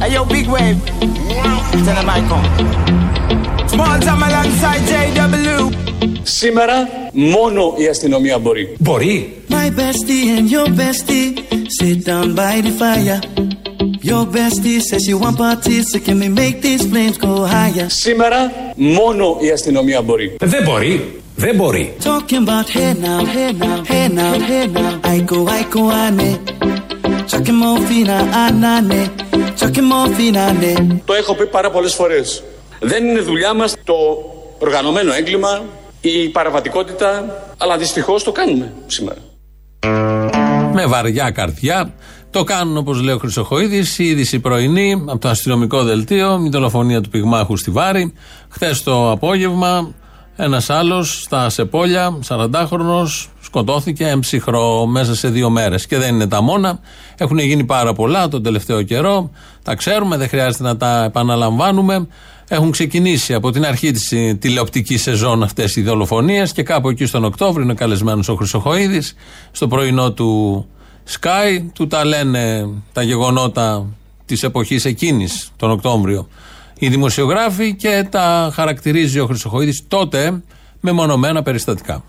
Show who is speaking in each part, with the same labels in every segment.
Speaker 1: hey yo, big wave. Tell them I come. Small time alongside JW.
Speaker 2: Σήμερα μόνο η αστυνομία μπορεί.
Speaker 3: Μπορεί.
Speaker 4: My bestie and your bestie sit down by the fire. Your bestie says you want parties, so can we make these flames go higher?
Speaker 2: Σήμερα μόνο η αστυνομία μπορεί.
Speaker 3: Δεν μπορεί. Δεν μπορεί.
Speaker 4: Talking about hey now, hey now, hey now, hey now. I go, I go, ane.
Speaker 2: Το έχω πει πάρα πολλές φορές. Δεν είναι δουλειά μας το οργανωμένο έγκλημα, η παραβατικότητα, αλλά δυστυχώς το κάνουμε σήμερα.
Speaker 5: Με βαριά καρδιά. Το κάνουν όπως λέει ο Χρυσοχοίδης. Η είδηση πρωινή από το αστυνομικό δελτίο. Η δολοφονία του πυγμάχου στη Βάρη. Χθες το απόγευμα ένας άλλος στα Σεπόλια, 40χρονο, σκοτώθηκε εμψυχρό μέσα σε δύο μέρες. Και δεν είναι τα μόνα. Έχουν γίνει πάρα πολλά τον τελευταίο καιρό. Τα ξέρουμε, δεν χρειάζεται να τα επαναλαμβάνουμε. Έχουν ξεκινήσει από την αρχή της τηλεοπτική σεζόν αυτές οι δολοφονίες και κάπου εκεί στον Οκτώβριο είναι καλεσμένος ο Χρυσοχοίδης στο πρωινό του Sky. Του τα λένε τα γεγονότα της εποχής εκείνης, τον Οκτώβριο, οι δημοσιογράφοι και τα χαρακτηρίζει ο Χρυσοχοίδης τότε με μονομένα περιστατικά.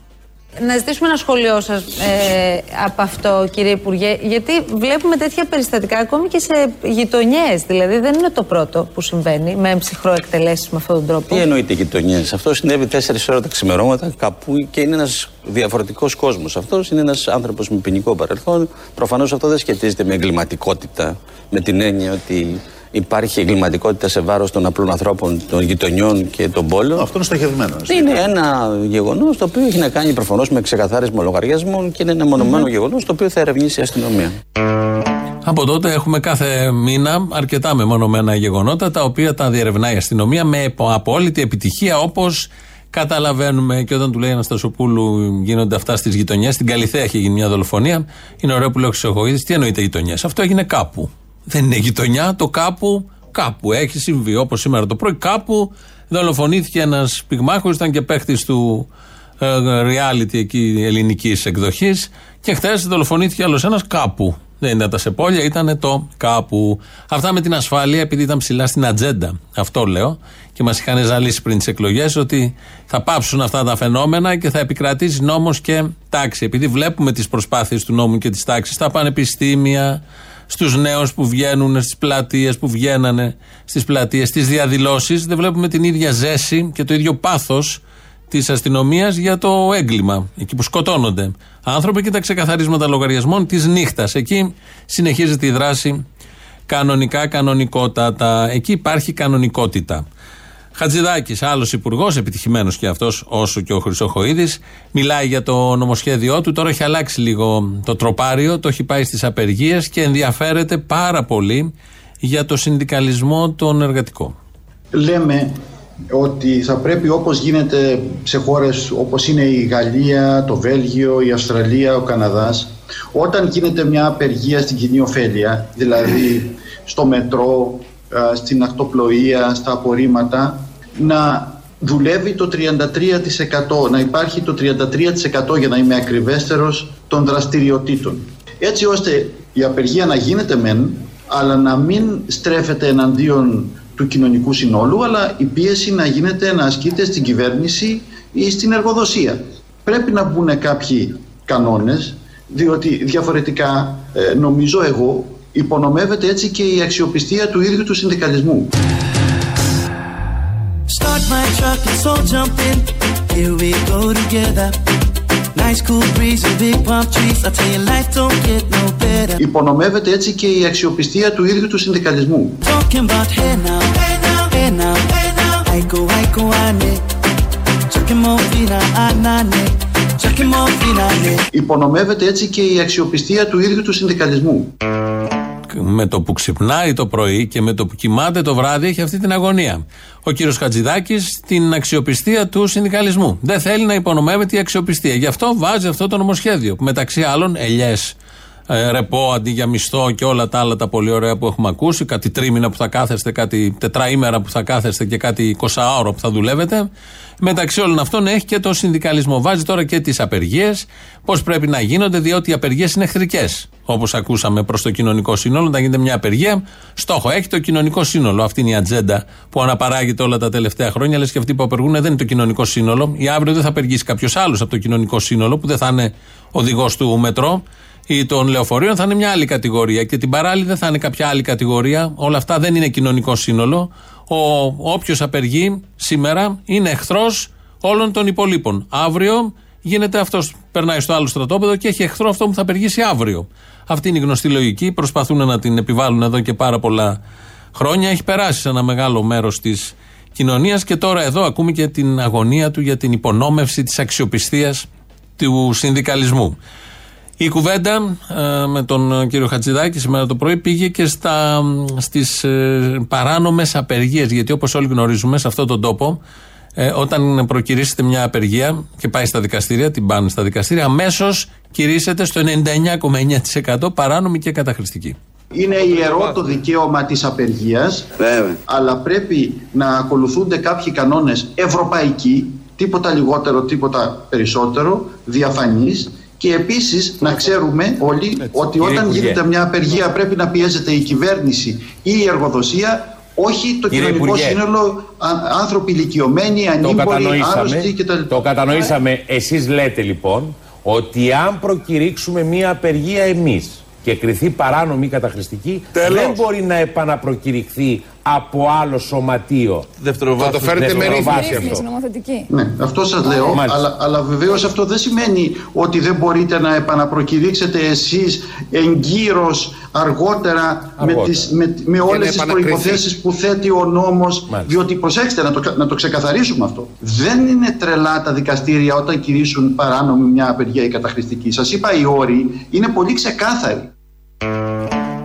Speaker 6: Να ζητήσουμε ένα σχολείο σας ε, από αυτό, κύριε Υπουργέ, γιατί βλέπουμε τέτοια περιστατικά ακόμη και σε γειτονιές. Δηλαδή, δεν είναι το πρώτο που συμβαίνει με ψυχρό εκτελέσεις με αυτόν τον τρόπο.
Speaker 7: Τι εννοείται γειτονιές; Αυτό συνέβη 4 ώρα τα ξημερώματα κάπου και είναι ένας διαφορετικός κόσμος. Αυτός είναι ένας άνθρωπος με ποινικό παρελθόν. Προφανώς αυτό δεν σχετίζεται με εγκληματικότητα, με την έννοια ότι υπάρχει εγκληματικότητα σε βάρος των απλών ανθρώπων, των γειτονιών και των πόλεων.
Speaker 8: Αυτό είναι στοχευμένο.
Speaker 7: Είναι ένα γεγονός το οποίο έχει να κάνει προφανώς με ξεκαθάρισμα λογαριασμών και είναι ένα μονομένο γεγονός το οποίο θα ερευνήσει η αστυνομία.
Speaker 5: Από τότε έχουμε κάθε μήνα αρκετά μεμονωμένα γεγονότα τα οποία τα διερευνάει η αστυνομία με απόλυτη επιτυχία όπως καταλαβαίνουμε και όταν του λέει Αναστασοπούλου γίνονται αυτά στις γειτονιές. Στην Καλιθέα έχει γίνει μια δολοφονία. Είναι ωραίο που λέει ο Χρυσοχοίδης. Τι εννοείται γειτονιές; Αυτό έγινε κάπου. Δεν είναι γειτονιά, το κάπου, κάπου έχει συμβεί. Όπως σήμερα το πρωί, κάπου δολοφονήθηκε ένας πυγμάχος, ήταν και παίχτης του ε, reality εκεί ελληνικής εκδοχής. Και χθες δολοφονήθηκε άλλος ένας κάπου. Δεν ήταν τα σεπόλια, ήταν το κάπου. Αυτά με την ασφάλεια, επειδή ήταν ψηλά στην ατζέντα. Αυτό λέω. Και μας είχαν ζαλίσει πριν τις εκλογές ότι θα πάψουν αυτά τα φαινόμενα και θα επικρατήσει νόμος και τάξη. Επειδή βλέπουμε τις προσπάθειες του νόμου και τη τάξη στα πανεπιστήμια, στους νέους που βγαίνουν στις πλατείες, που βγαίνανε στις πλατείες, στις διαδηλώσεις, δεν βλέπουμε την ίδια ζέση και το ίδιο πάθος της αστυνομίας για το έγκλημα. Εκεί που σκοτώνονται άνθρωποι και τα ξεκαθαρίσματα λογαριασμών της νύχτας. Εκεί συνεχίζεται η δράση κανονικά, κανονικότατα. Εκεί υπάρχει κανονικότητα. Χατζηδάκης, άλλος υπουργός, επιτυχημένος και αυτός, όσο και ο Χρυσοχοίδης, μιλάει για το νομοσχέδιό του. Τώρα έχει αλλάξει λίγο το τροπάριο, το έχει πάει στις απεργίες και ενδιαφέρεται πάρα πολύ για το συνδικαλισμό των εργατικών.
Speaker 8: Λέμε ότι θα πρέπει όπως γίνεται σε χώρες όπως είναι η Γαλλία, το Βέλγιο, η Αυστραλία, ο Καναδάς όταν γίνεται μια απεργία στην κοινή ωφέλεια, δηλαδή στο μετρό, στην ακτοπλοεία, στα απορρίμματα να δουλεύει το 33%, να υπάρχει το 33% για να είμαι ακριβέστερος των δραστηριοτήτων. Έτσι ώστε η απεργία να γίνεται μεν, αλλά να μην στρέφεται εναντίον του κοινωνικού συνόλου, αλλά η πίεση να γίνεται να ασκείται στην κυβέρνηση ή στην εργοδοσία. Πρέπει να μπουν κάποιοι κανόνες, διότι διαφορετικά ε, νομίζω εγώ υπονομεύεται έτσι και η αξιοπιστία του ίδιου του συνδικαλισμού.
Speaker 4: Start my truck, let's all jump in. Here we go together. Nice cool breeze and big palm trees. I tell you, life don't get no better.
Speaker 8: Υπονομεύεται έτσι και η αξιοπιστία του ίδιου του συνδικαλισμού.
Speaker 4: Talking about hey now, hey now, hey now, hey now. I go, I go, I need. Chucking more fina, I need. Chucking more fina, I need.
Speaker 8: Υπονομεύεται έτσι και η αξιοπιστία του ίδιου του συνδικαλισμού.
Speaker 5: Με το που ξυπνάει το πρωί και με το που κοιμάται το βράδυ έχει αυτή την αγωνία. Ο κύριος Χατζηδάκης την αξιοπιστία του συνδικαλισμού. Δεν θέλει να υπονομεύεται η αξιοπιστία. Γι' αυτό βάζει αυτό το νομοσχέδιο. Που μεταξύ άλλων ελιές ε, ρεπό αντί για μισθό και όλα τα άλλα τα πολύ ωραία που έχουμε ακούσει. Κάτι τρίμηνα που θα κάθεστε, κάτι τετραήμερα που θα κάθεστε και κάτι 20 ώρα που θα δουλεύετε. Μεταξύ όλων αυτών έχει και το συνδικαλισμό. Βάζει τώρα και τις απεργίες, πώς πρέπει να γίνονται, διότι οι απεργίες είναι εχθρικές. Όπως ακούσαμε προς το κοινωνικό σύνολο, να γίνεται μια απεργία, στόχο έχει το κοινωνικό σύνολο. Αυτή είναι η ατζέντα που αναπαράγεται όλα τα τελευταία χρόνια. Λες και αυτοί που απεργούν δεν είναι το κοινωνικό σύνολο. Ή αύριο δεν θα απεργήσει κάποιος άλλος από το κοινωνικό σύνολο, που δεν θα είναι οδηγός του μετρό ή των λεωφορείων, θα είναι μια άλλη κατηγορία. Και την παράλληλη δεν θα είναι κάποια άλλη κατηγορία. Όλα αυτά δεν είναι κοινωνικό σύνολο. Ο όποιος απεργεί σήμερα είναι εχθρός όλων των υπολείπων. Αύριο γίνεται αυτός, περνάει στο άλλο στρατόπεδο και έχει εχθρό αυτό που θα απεργήσει αύριο. Αυτή είναι η γνωστή λογική. Προσπαθούν να την επιβάλλουν εδώ και πάρα πολλά χρόνια. Έχει περάσει σε ένα μεγάλο μέρος της κοινωνίας και τώρα εδώ ακούμε και την αγωνία του για την υπονόμευση της αξιοπιστίας του συνδικαλισμού. Η κουβέντα ε, με τον κύριο Χατζηδάκη σήμερα το πρωί πήγε και στα, στις ε, παράνομες απεργίες γιατί όπως όλοι γνωρίζουμε σε αυτόν τον τόπο ε, όταν προκυρήσετε μια απεργία και πάει στα δικαστήρια, την πάνε στα δικαστήρια αμέσως κηρύσσεται στο 99,9% παράνομη και καταχρηστική.
Speaker 8: Είναι ιερό το δικαίωμα της απεργίας, αλλά πρέπει να ακολουθούνται κάποιοι κανόνες ευρωπαϊκοί, τίποτα λιγότερο, τίποτα περισσότερο, διαφανείς και επίσης να ξέρουμε όλοι ότι όταν γίνεται μια απεργία πρέπει να πιέζεται η κυβέρνηση ή η εργοδοσία όχι το
Speaker 9: Κύριε
Speaker 8: κοινωνικό
Speaker 9: Υπουργέ,
Speaker 8: σύνολο, α- άνθρωποι ηλικιωμένοι,
Speaker 9: Το
Speaker 8: ανήμποροι,
Speaker 9: κατανοήσαμε.
Speaker 8: άρρωστοι κτλ.
Speaker 9: Το κατανοήσαμε. Εσείς λέτε λοιπόν ότι αν προκηρύξουμε μία απεργία εμείς και κριθεί παράνομη ή καταχρηστική, δεν μπορεί να επαναπροκηρυχθεί από άλλο σωματείο.
Speaker 10: Θα το φέρετε με ρύθμιση αυτό.
Speaker 11: νομοθετική.
Speaker 8: Ναι, αυτό σας λέω,
Speaker 9: Μάλιστα.
Speaker 8: αλλά, αλλά βεβαίως αυτό δεν σημαίνει ότι δεν μπορείτε να επαναπροκηρύξετε εσείς εγκύρως αργότερα, με,
Speaker 9: Αργότερα.
Speaker 8: τις, με, με όλες
Speaker 10: να
Speaker 8: τις
Speaker 10: επανακριθεί.
Speaker 8: προϋποθέσεις που θέτει ο νόμος
Speaker 9: Μάλιστα.
Speaker 8: διότι προσέξτε να το, να το ξεκαθαρίσουμε αυτό δεν είναι τρελά τα δικαστήρια όταν κηρύσουν παράνομη μια απεργία ή καταχρηστική σας είπα οι όροι είναι πολύ ξεκάθαροι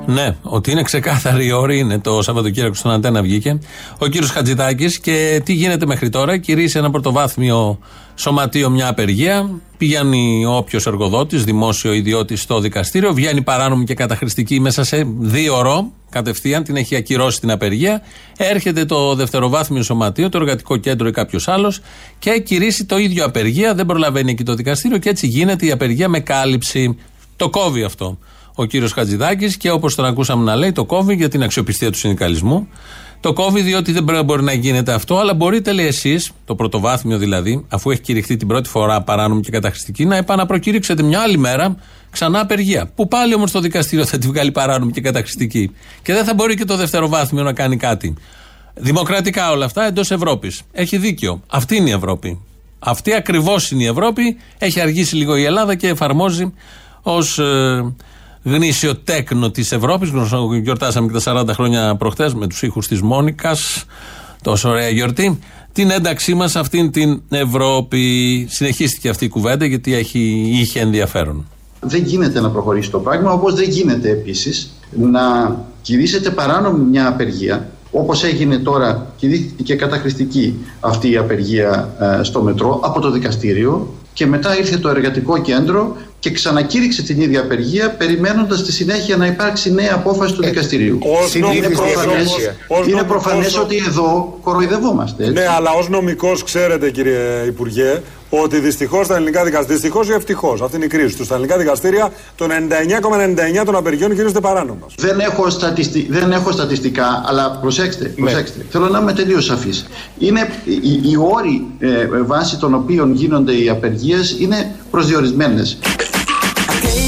Speaker 5: Ναι, ότι είναι ξεκάθαρη η όρη είναι το Σαββατοκύριακο στον Αντένα βγήκε. Ο κύριος Χατζητάκης και τι γίνεται μέχρι τώρα. Κηρύσσει ένα πρωτοβάθμιο σωματείο μια απεργία. Πηγαίνει όποιος εργοδότης, δημόσιο ιδιώτης στο δικαστήριο. Βγαίνει παράνομη και καταχρηστική μέσα σε δύο ώρο. Κατευθείαν την έχει ακυρώσει την απεργία. Έρχεται το δευτεροβάθμιο σωματείο, το εργατικό κέντρο ή κάποιος άλλος και κηρύσσει το ίδιο απεργία. Δεν προλαβαίνει εκεί το δικαστήριο και έτσι γίνεται η απεργία με κάλυψη. Το κόβει αυτό ο κύριος Χατζηδάκης και όπως τον ακούσαμε να λέει, το κόβει για την αξιοπιστία του συνδικαλισμού. Το κόβει διότι δεν πρέπει- μπορεί να γίνεται αυτό, αλλά μπορείτε, λέει εσείς, το πρωτοβάθμιο δηλαδή, αφού έχει κηρυχθεί την πρώτη φορά παράνομη και καταχρηστική, να επαναπροκηρύξετε μια άλλη μέρα ξανά απεργία. Που πάλι όμως το δικαστήριο θα τη βγάλει παράνομη και καταχρηστική. Και δεν θα μπορεί και το δευτεροβάθμιο να κάνει κάτι. Δημοκρατικά όλα αυτά εντός Ευρώπης. Έχει δίκιο. Αυτή είναι η Ευρώπη. Αυτή ακριβώς είναι η Ευρώπη. Έχει αργήσει λίγο η Ελλάδα και εφαρμόζει ως ε, γνήσιο τέκνο της Ευρώπης. Γιορτάσαμε και τα 40 χρόνια προχτέ με τους ήχους της Μόνικας. Τόσο ωραία γιορτή. Την ένταξή μας σε αυτήν την Ευρώπη. Συνεχίστηκε αυτή η κουβέντα γιατί έχει, είχε ενδιαφέρον.
Speaker 8: δεν γίνεται να προχωρήσει το πράγμα, όπως δεν γίνεται επίσης να κηρύσσεται παράνομη μια απεργία, όπως έγινε τώρα, κηρύχθηκε καταχρηστική αυτή η απεργία ε, στο μετρό από το δικαστήριο και μετά ήρθε το εργατικό κέντρο και ξανακήρυξε την ίδια απεργία περιμένοντας στη συνέχεια να υπάρξει νέα απόφαση του δικαστηρίου.
Speaker 10: ως
Speaker 8: είναι
Speaker 10: νομικός
Speaker 8: προφανές,
Speaker 10: όμως, ως
Speaker 8: είναι
Speaker 10: νομικός
Speaker 8: προφανές
Speaker 10: όμως-
Speaker 8: ότι εδώ κοροϊδευόμαστε. έτσι.
Speaker 10: Ναι, αλλά ως νομικός ξέρετε, κύριε Υπουργέ, ότι δυστυχώς στα ελληνικά δικαστήρια, δυστυχώς ή ευτυχώς, αυτή είναι η κρίση τους, στα ελληνικά δικαστήρια το 99,99 των απεργιών γίνονται παράνομα.
Speaker 8: Δεν έχω, στατιστι... δεν έχω στατιστικά, αλλά προσέξτε, προσέξτε. Θέλω να είμαι τελείως σαφής. Είναι οι, οι όροι ε, βάσει των οποίων γίνονται οι απεργίες είναι προσδιορισμένες.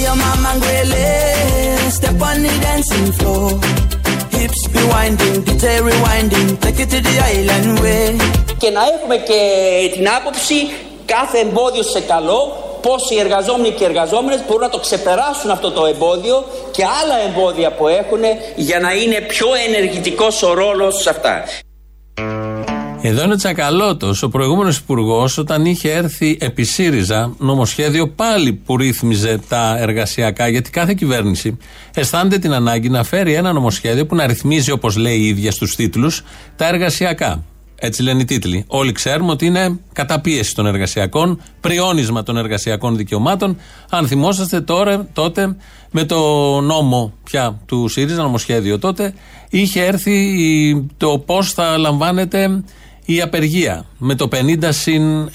Speaker 4: Okay, your mama Gwele, step on the dancing floor. Hips be winding, DJ rewinding, take it to the island way.
Speaker 12: και να έχουμε και την άποψη κάθε εμπόδιο σε καλό πώς οι εργαζόμενοι και οι εργαζόμενες μπορούν να το ξεπεράσουν αυτό το εμπόδιο και άλλα εμπόδια που έχουν για να είναι πιο ενεργητικός ο ρόλος σε αυτά.
Speaker 5: Εδώ είναι ο Τσακαλώτος, ο προηγούμενος υπουργός, όταν είχε έρθει επί ΣΥΡΙΖΑ νομοσχέδιο πάλι που ρύθμιζε τα εργασιακά, γιατί κάθε κυβέρνηση αισθάνεται την ανάγκη να φέρει ένα νομοσχέδιο που να ρυθμίζει, όπως λέει η ίδια στους τίτλους, τα εργασιακά. Έτσι λένε οι τίτλοι. Όλοι ξέρουμε ότι είναι καταπίεση των εργασιακών, πριόνισμα των εργασιακών δικαιωμάτων. Αν θυμόσαστε τώρα, τότε με το νόμο πια του ΣΥΡΙΖΑ, νομοσχέδιο τότε, είχε έρθει το πώς θα λαμβάνεται η απεργία. Με το 50 συν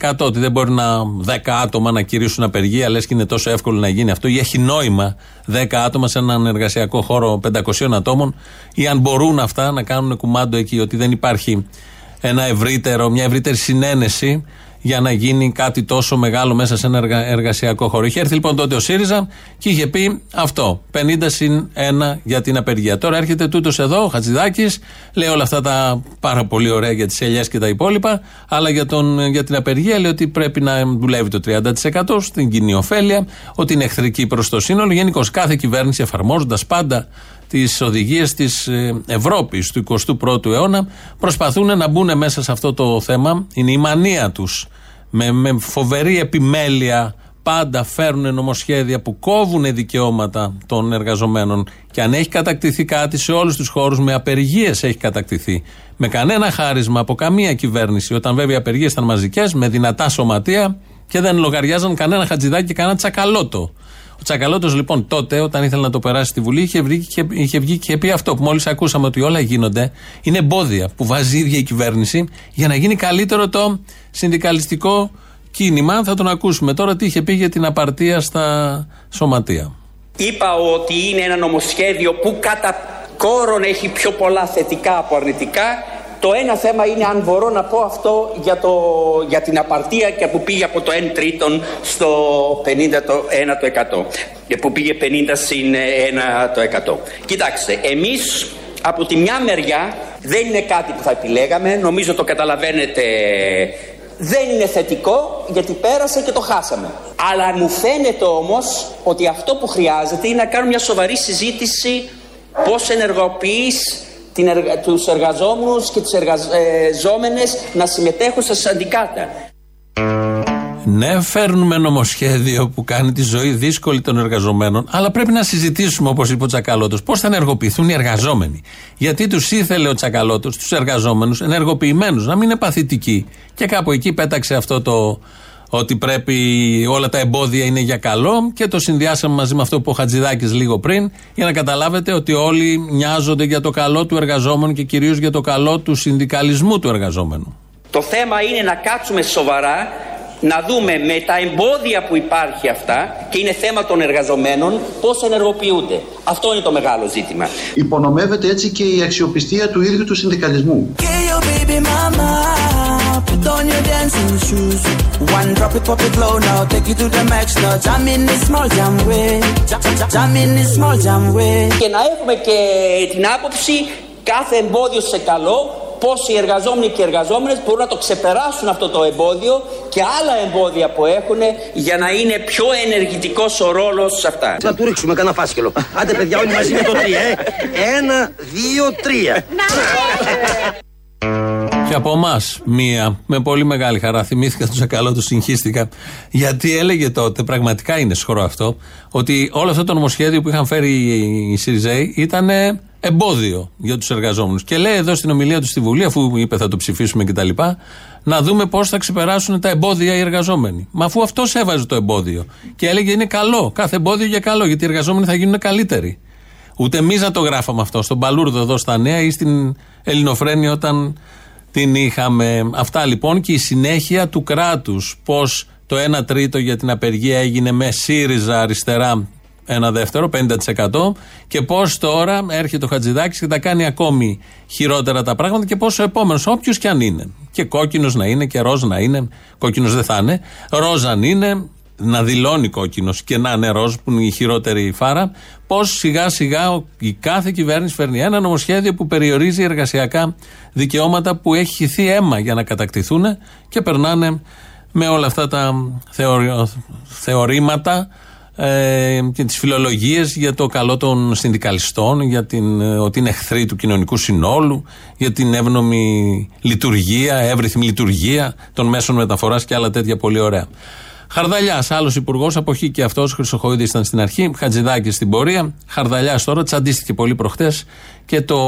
Speaker 5: 1%. Ότι δεν μπορεί να 10 άτομα να κηρύσουν απεργία, λες και είναι τόσο εύκολο να γίνει αυτό, ή έχει νόημα 10 άτομα σε έναν εργασιακό χώρο 500 ατόμων, ή αν μπορούν αυτά να κάνουν κουμάντο εκεί, ότι δεν υπάρχει ένα ευρύτερο, μια ευρύτερη συνένεση για να γίνει κάτι τόσο μεγάλο μέσα σε ένα εργασιακό χώρο. Είχε έρθει λοιπόν τότε ο ΣΥΡΙΖΑ και είχε πει αυτό. 50 συν 1 για την απεργία. Τώρα έρχεται τούτος εδώ, ο Χατζηδάκης, λέει όλα αυτά τα πάρα πολύ ωραία για τις ελιές και τα υπόλοιπα, αλλά για, τον, για την απεργία λέει ότι πρέπει να δουλεύει το 30% στην κοινή ωφέλεια, ότι είναι εχθρική προς το σύνολο. Γενικώς κάθε κυβέρνηση εφαρμόζοντας πάντα τις οδηγίες της ε, Ευρώπης του 21ου αιώνα προσπαθούν να μπουν μέσα σε αυτό το θέμα. Είναι η μανία τους. Με, με φοβερή επιμέλεια πάντα φέρνουν νομοσχέδια που κόβουν δικαιώματα των εργαζομένων. Και αν έχει κατακτηθεί κάτι σε όλους τους χώρους, με απεργίες έχει κατακτηθεί. Με κανένα χάρισμα από καμία κυβέρνηση. Όταν βέβαια οι απεργίες ήταν μαζικές, με δυνατά σωματεία και δεν λογαριάζαν κανένα χατζηδάκι και κανένα τσακαλώτο. Ο Τσακαλώτος λοιπόν τότε, όταν ήθελε να το περάσει στη Βουλή, είχε, βγει και, είχε βγει και πει αυτό που μόλις ακούσαμε ότι όλα γίνονται. Είναι εμπόδια που βάζει η ίδια η κυβέρνηση για να γίνει καλύτερο το συνδικαλιστικό κίνημα. Θα τον ακούσουμε τώρα τι είχε πει για την απαρτία στα σωματεία.
Speaker 12: Είπα ότι είναι ένα νομοσχέδιο που κατά κόρον έχει πιο πολλά θετικά από αρνητικά το ένα θέμα είναι αν μπορώ να πω αυτό για, το, για την απαρτία και που πήγε από το 1 τρίτον στο 50 το 1 και που πήγε 50 συν 1 το 100. Κοιτάξτε, εμείς από τη μια μεριά δεν είναι κάτι που θα επιλέγαμε, νομίζω το καταλαβαίνετε δεν είναι θετικό γιατί πέρασε και το χάσαμε. Αλλά μου φαίνεται όμως ότι αυτό που χρειάζεται είναι να κάνουμε μια σοβαρή συζήτηση πώς ενεργοποιείς την εργα... τους εργαζόμενους και τις εργαζόμενες να συμμετέχουν στα συνδικάτα.
Speaker 5: Ναι, φέρνουμε νομοσχέδιο που κάνει τη ζωή δύσκολη των εργαζομένων, αλλά πρέπει να συζητήσουμε, όπως είπε ο Τσακαλώτος, πώς θα ενεργοποιηθούν οι εργαζόμενοι. Γιατί τους ήθελε ο Τσακαλώτος, τους εργαζόμενους, ενεργοποιημένους, να μην είναι παθητικοί. Και κάπου εκεί πέταξε αυτό το ότι πρέπει όλα τα εμπόδια είναι για καλό και το συνδυάσαμε μαζί με αυτό που ο Χατζηδάκης λίγο πριν για να καταλάβετε ότι όλοι νοιάζονται για το καλό του εργαζόμενου και κυρίως για το καλό του συνδικαλισμού του εργαζόμενου.
Speaker 12: Το θέμα είναι να κάτσουμε σοβαρά να δούμε με τα εμπόδια που υπάρχει αυτά και είναι θέμα των εργαζομένων πώς ενεργοποιούνται. Αυτό είναι το μεγάλο ζήτημα.
Speaker 8: Υπονομεύεται έτσι και η αξιοπιστία του ίδιου του συνδικαλισμού. Put on your dancing shoes. One drop it, pop it low now. Take you to the max now. Jam in this small jam way. Jam in this small jam way.
Speaker 12: Και να έχουμε και την άποψη κάθε εμπόδιο σε καλό πώς οι εργαζόμενοι και οι εργαζόμενες μπορούν να το ξεπεράσουν αυτό το εμπόδιο και άλλα εμπόδια που έχουν για να είναι πιο ενεργητικός ο ρόλος σε αυτά.
Speaker 11: Να του ρίξουμε κανένα φάσκελο. Άντε παιδιά όλοι μαζί με το τρία, ε. Ένα, δύο, τρία.
Speaker 5: Και από εμάς μία, με πολύ μεγάλη χαρά, θυμήθηκα το Σακαλό, του συγχύστηκα. Γιατί έλεγε τότε, πραγματικά είναι σχρό αυτό, ότι όλο αυτό το νομοσχέδιο που είχαν φέρει οι Σιριζέοι ήταν εμπόδιο για τους εργαζόμενους. Και λέει εδώ στην ομιλία του στη Βουλή, αφού είπε θα το ψηφίσουμε κτλ., να δούμε πώς θα ξεπεράσουν τα εμπόδια οι εργαζόμενοι. Μα αφού αυτός έβαζε το εμπόδιο. Και έλεγε είναι καλό, κάθε εμπόδιο για καλό, γιατί οι εργαζόμενοι θα γίνουν καλύτεροι. Ούτε εμείς να το γράφαμε αυτό στον Παλούρδο εδώ στα Νέα ή στην Ελληνοφρένη όταν την είχαμε. Αυτά λοιπόν και η συνέχεια του κράτους. Πώς το 1 τρίτο για την απεργία έγινε με ΣΥΡΙΖΑ αριστερά ένα δεύτερο, 50% και πώς τώρα έρχεται ο Χατζηδάκης και τα κάνει ακόμη χειρότερα τα πράγματα και πώς ο επόμενος, όποιος και αν είναι. Και κόκκινος να είναι και ροζ να είναι, κόκκινος δεν θα είναι, ροζ αν είναι, να δηλώνει κόκκινος και να είναι ροζ που είναι η χειρότερη φάρα, πώς σιγά σιγά η κάθε κυβέρνηση φέρνει ένα νομοσχέδιο που περιορίζει εργασιακά δικαιώματα που έχει χυθεί αίμα για να κατακτηθούν και περνάνε με όλα αυτά τα θεωρήματα ε, και τις φιλολογίες για το καλό των συνδικαλιστών, για την, ε, ότι είναι εχθροί του κοινωνικού συνόλου, για την εύνομη λειτουργία, εύρυθμη λειτουργία των μέσων μεταφοράς και άλλα τέτοια πολύ ωραία. Χαρδαλιάς, άλλος υπουργός, από εκεί και αυτός, Χρυσοχοίδης ήταν στην αρχή, Χατζηδάκης στην πορεία. Χαρδαλιάς τώρα, τσαντίστηκε πολύ προχτές και το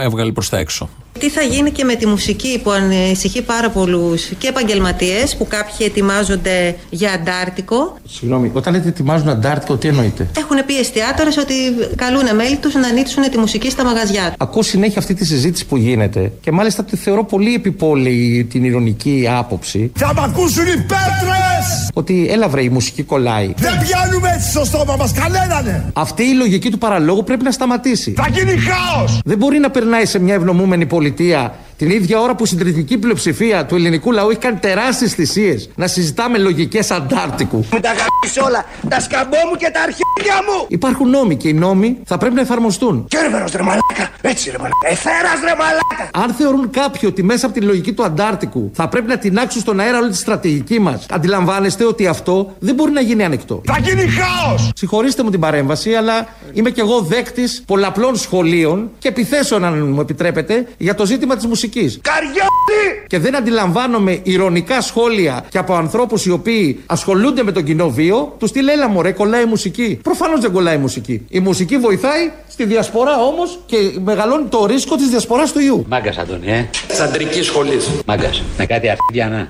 Speaker 5: έβγαλε προς τα έξω.
Speaker 13: Τι θα γίνει και με τη μουσική που ανησυχεί πάρα πολλούς και επαγγελματίες που κάποιοι ετοιμάζονται για Αντάρτικο;
Speaker 14: Συγγνώμη, όταν λέτε ετοιμάζουν Αντάρτικο, τι εννοείτε;
Speaker 13: Έχουν πει εστιατόρε ότι καλούν μέλη τους να ανοίξουν τη μουσική στα μαγαζιά.
Speaker 14: Ακούω συνέχεια αυτή τη συζήτηση που γίνεται και μάλιστα τη θεωρώ πολύ επιπόλαιη την ηρωνική άποψη.
Speaker 15: Θα μ' ακούσουν οι πέτρες!
Speaker 14: Ότι έλα βρε η μουσική κολλάει.
Speaker 15: Δεν πιάνουμε έτσι στο στόμα μας κανέναν!
Speaker 14: Αυτή η λογική του παραλόγου πρέπει να σταματήσει.
Speaker 15: Θα γίνει χάος!
Speaker 14: Δεν μπορεί να περνάει σε μια ευνομούμενη πολιτεία την ίδια ώρα που η συντριπτική πλειοψηφία του ελληνικού λαού έχει κάνει τεράστιες θυσίες να συζητάμε λογικές Αντάρτικου.
Speaker 11: Με τα γαμπής όλα, τα σκαμπό μου και τα αρχίδια μου!
Speaker 14: Υπάρχουν νόμοι και οι νόμοι θα πρέπει να εφαρμοστούν.
Speaker 11: Και ρε μέρος ρε μαλάκα, έτσι ρε μαλάκα, εφέρας ρε μαλάκα!
Speaker 14: Αν θεωρούν κάποιοι ότι μέσα από τη λογική του Αντάρτικου θα πρέπει να τεινάξουν στον αέρα όλη τη στρατηγική μας, αντιλαμβάνεστε ότι αυτό δεν μπορεί να γίνει ανεκτό.
Speaker 15: Θα γίνει χάος!
Speaker 14: Συγχωρήστε μου την παρέμβαση, αλλά είμαι κι εγώ δέκτης πολλαπλών σχολείων και επιθέσεων, αν μου επιτρέπετε, για το ζήτημα της μουσικής.
Speaker 15: Καριόλι!
Speaker 14: Και δεν αντιλαμβάνομαι ηρωνικά σχόλια και από ανθρώπους οι οποίοι ασχολούνται με τον κοινό βίο, τους τι έλα μωρέ, κολλάει η μουσική. Προφανώς δεν κολλάει η μουσική. Η μουσική βοηθάει στη διασπορά όμως και μεγαλώνει το ρίσκο της διασποράς του ιού.
Speaker 16: Μάγκας, Αντώνη, ε. Τσαντρική σχολής. Μάγκας. Με κάτι αρχίδια, να.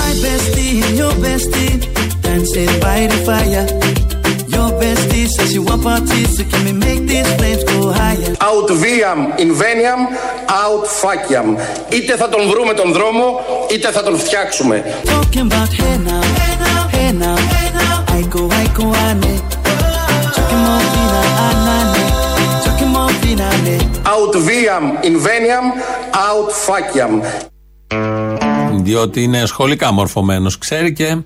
Speaker 4: My bestie and your bestie dancing by the fire. Your bestie says she want parties, so can we make these flames go higher?
Speaker 17: Out viam inveniam, out faciam. Είτε θα τον βρούμε τον δρόμο, είτε θα τον φτιάξουμε.
Speaker 4: Talking about hey now, hey now, hey now, hey now. I go, I go, ane. Chucking more fina, anane. Chucking more fina, ane.
Speaker 17: Out viam inveniam, out faciam.
Speaker 5: Διότι είναι σχολικά μορφωμένο. Ξέρει και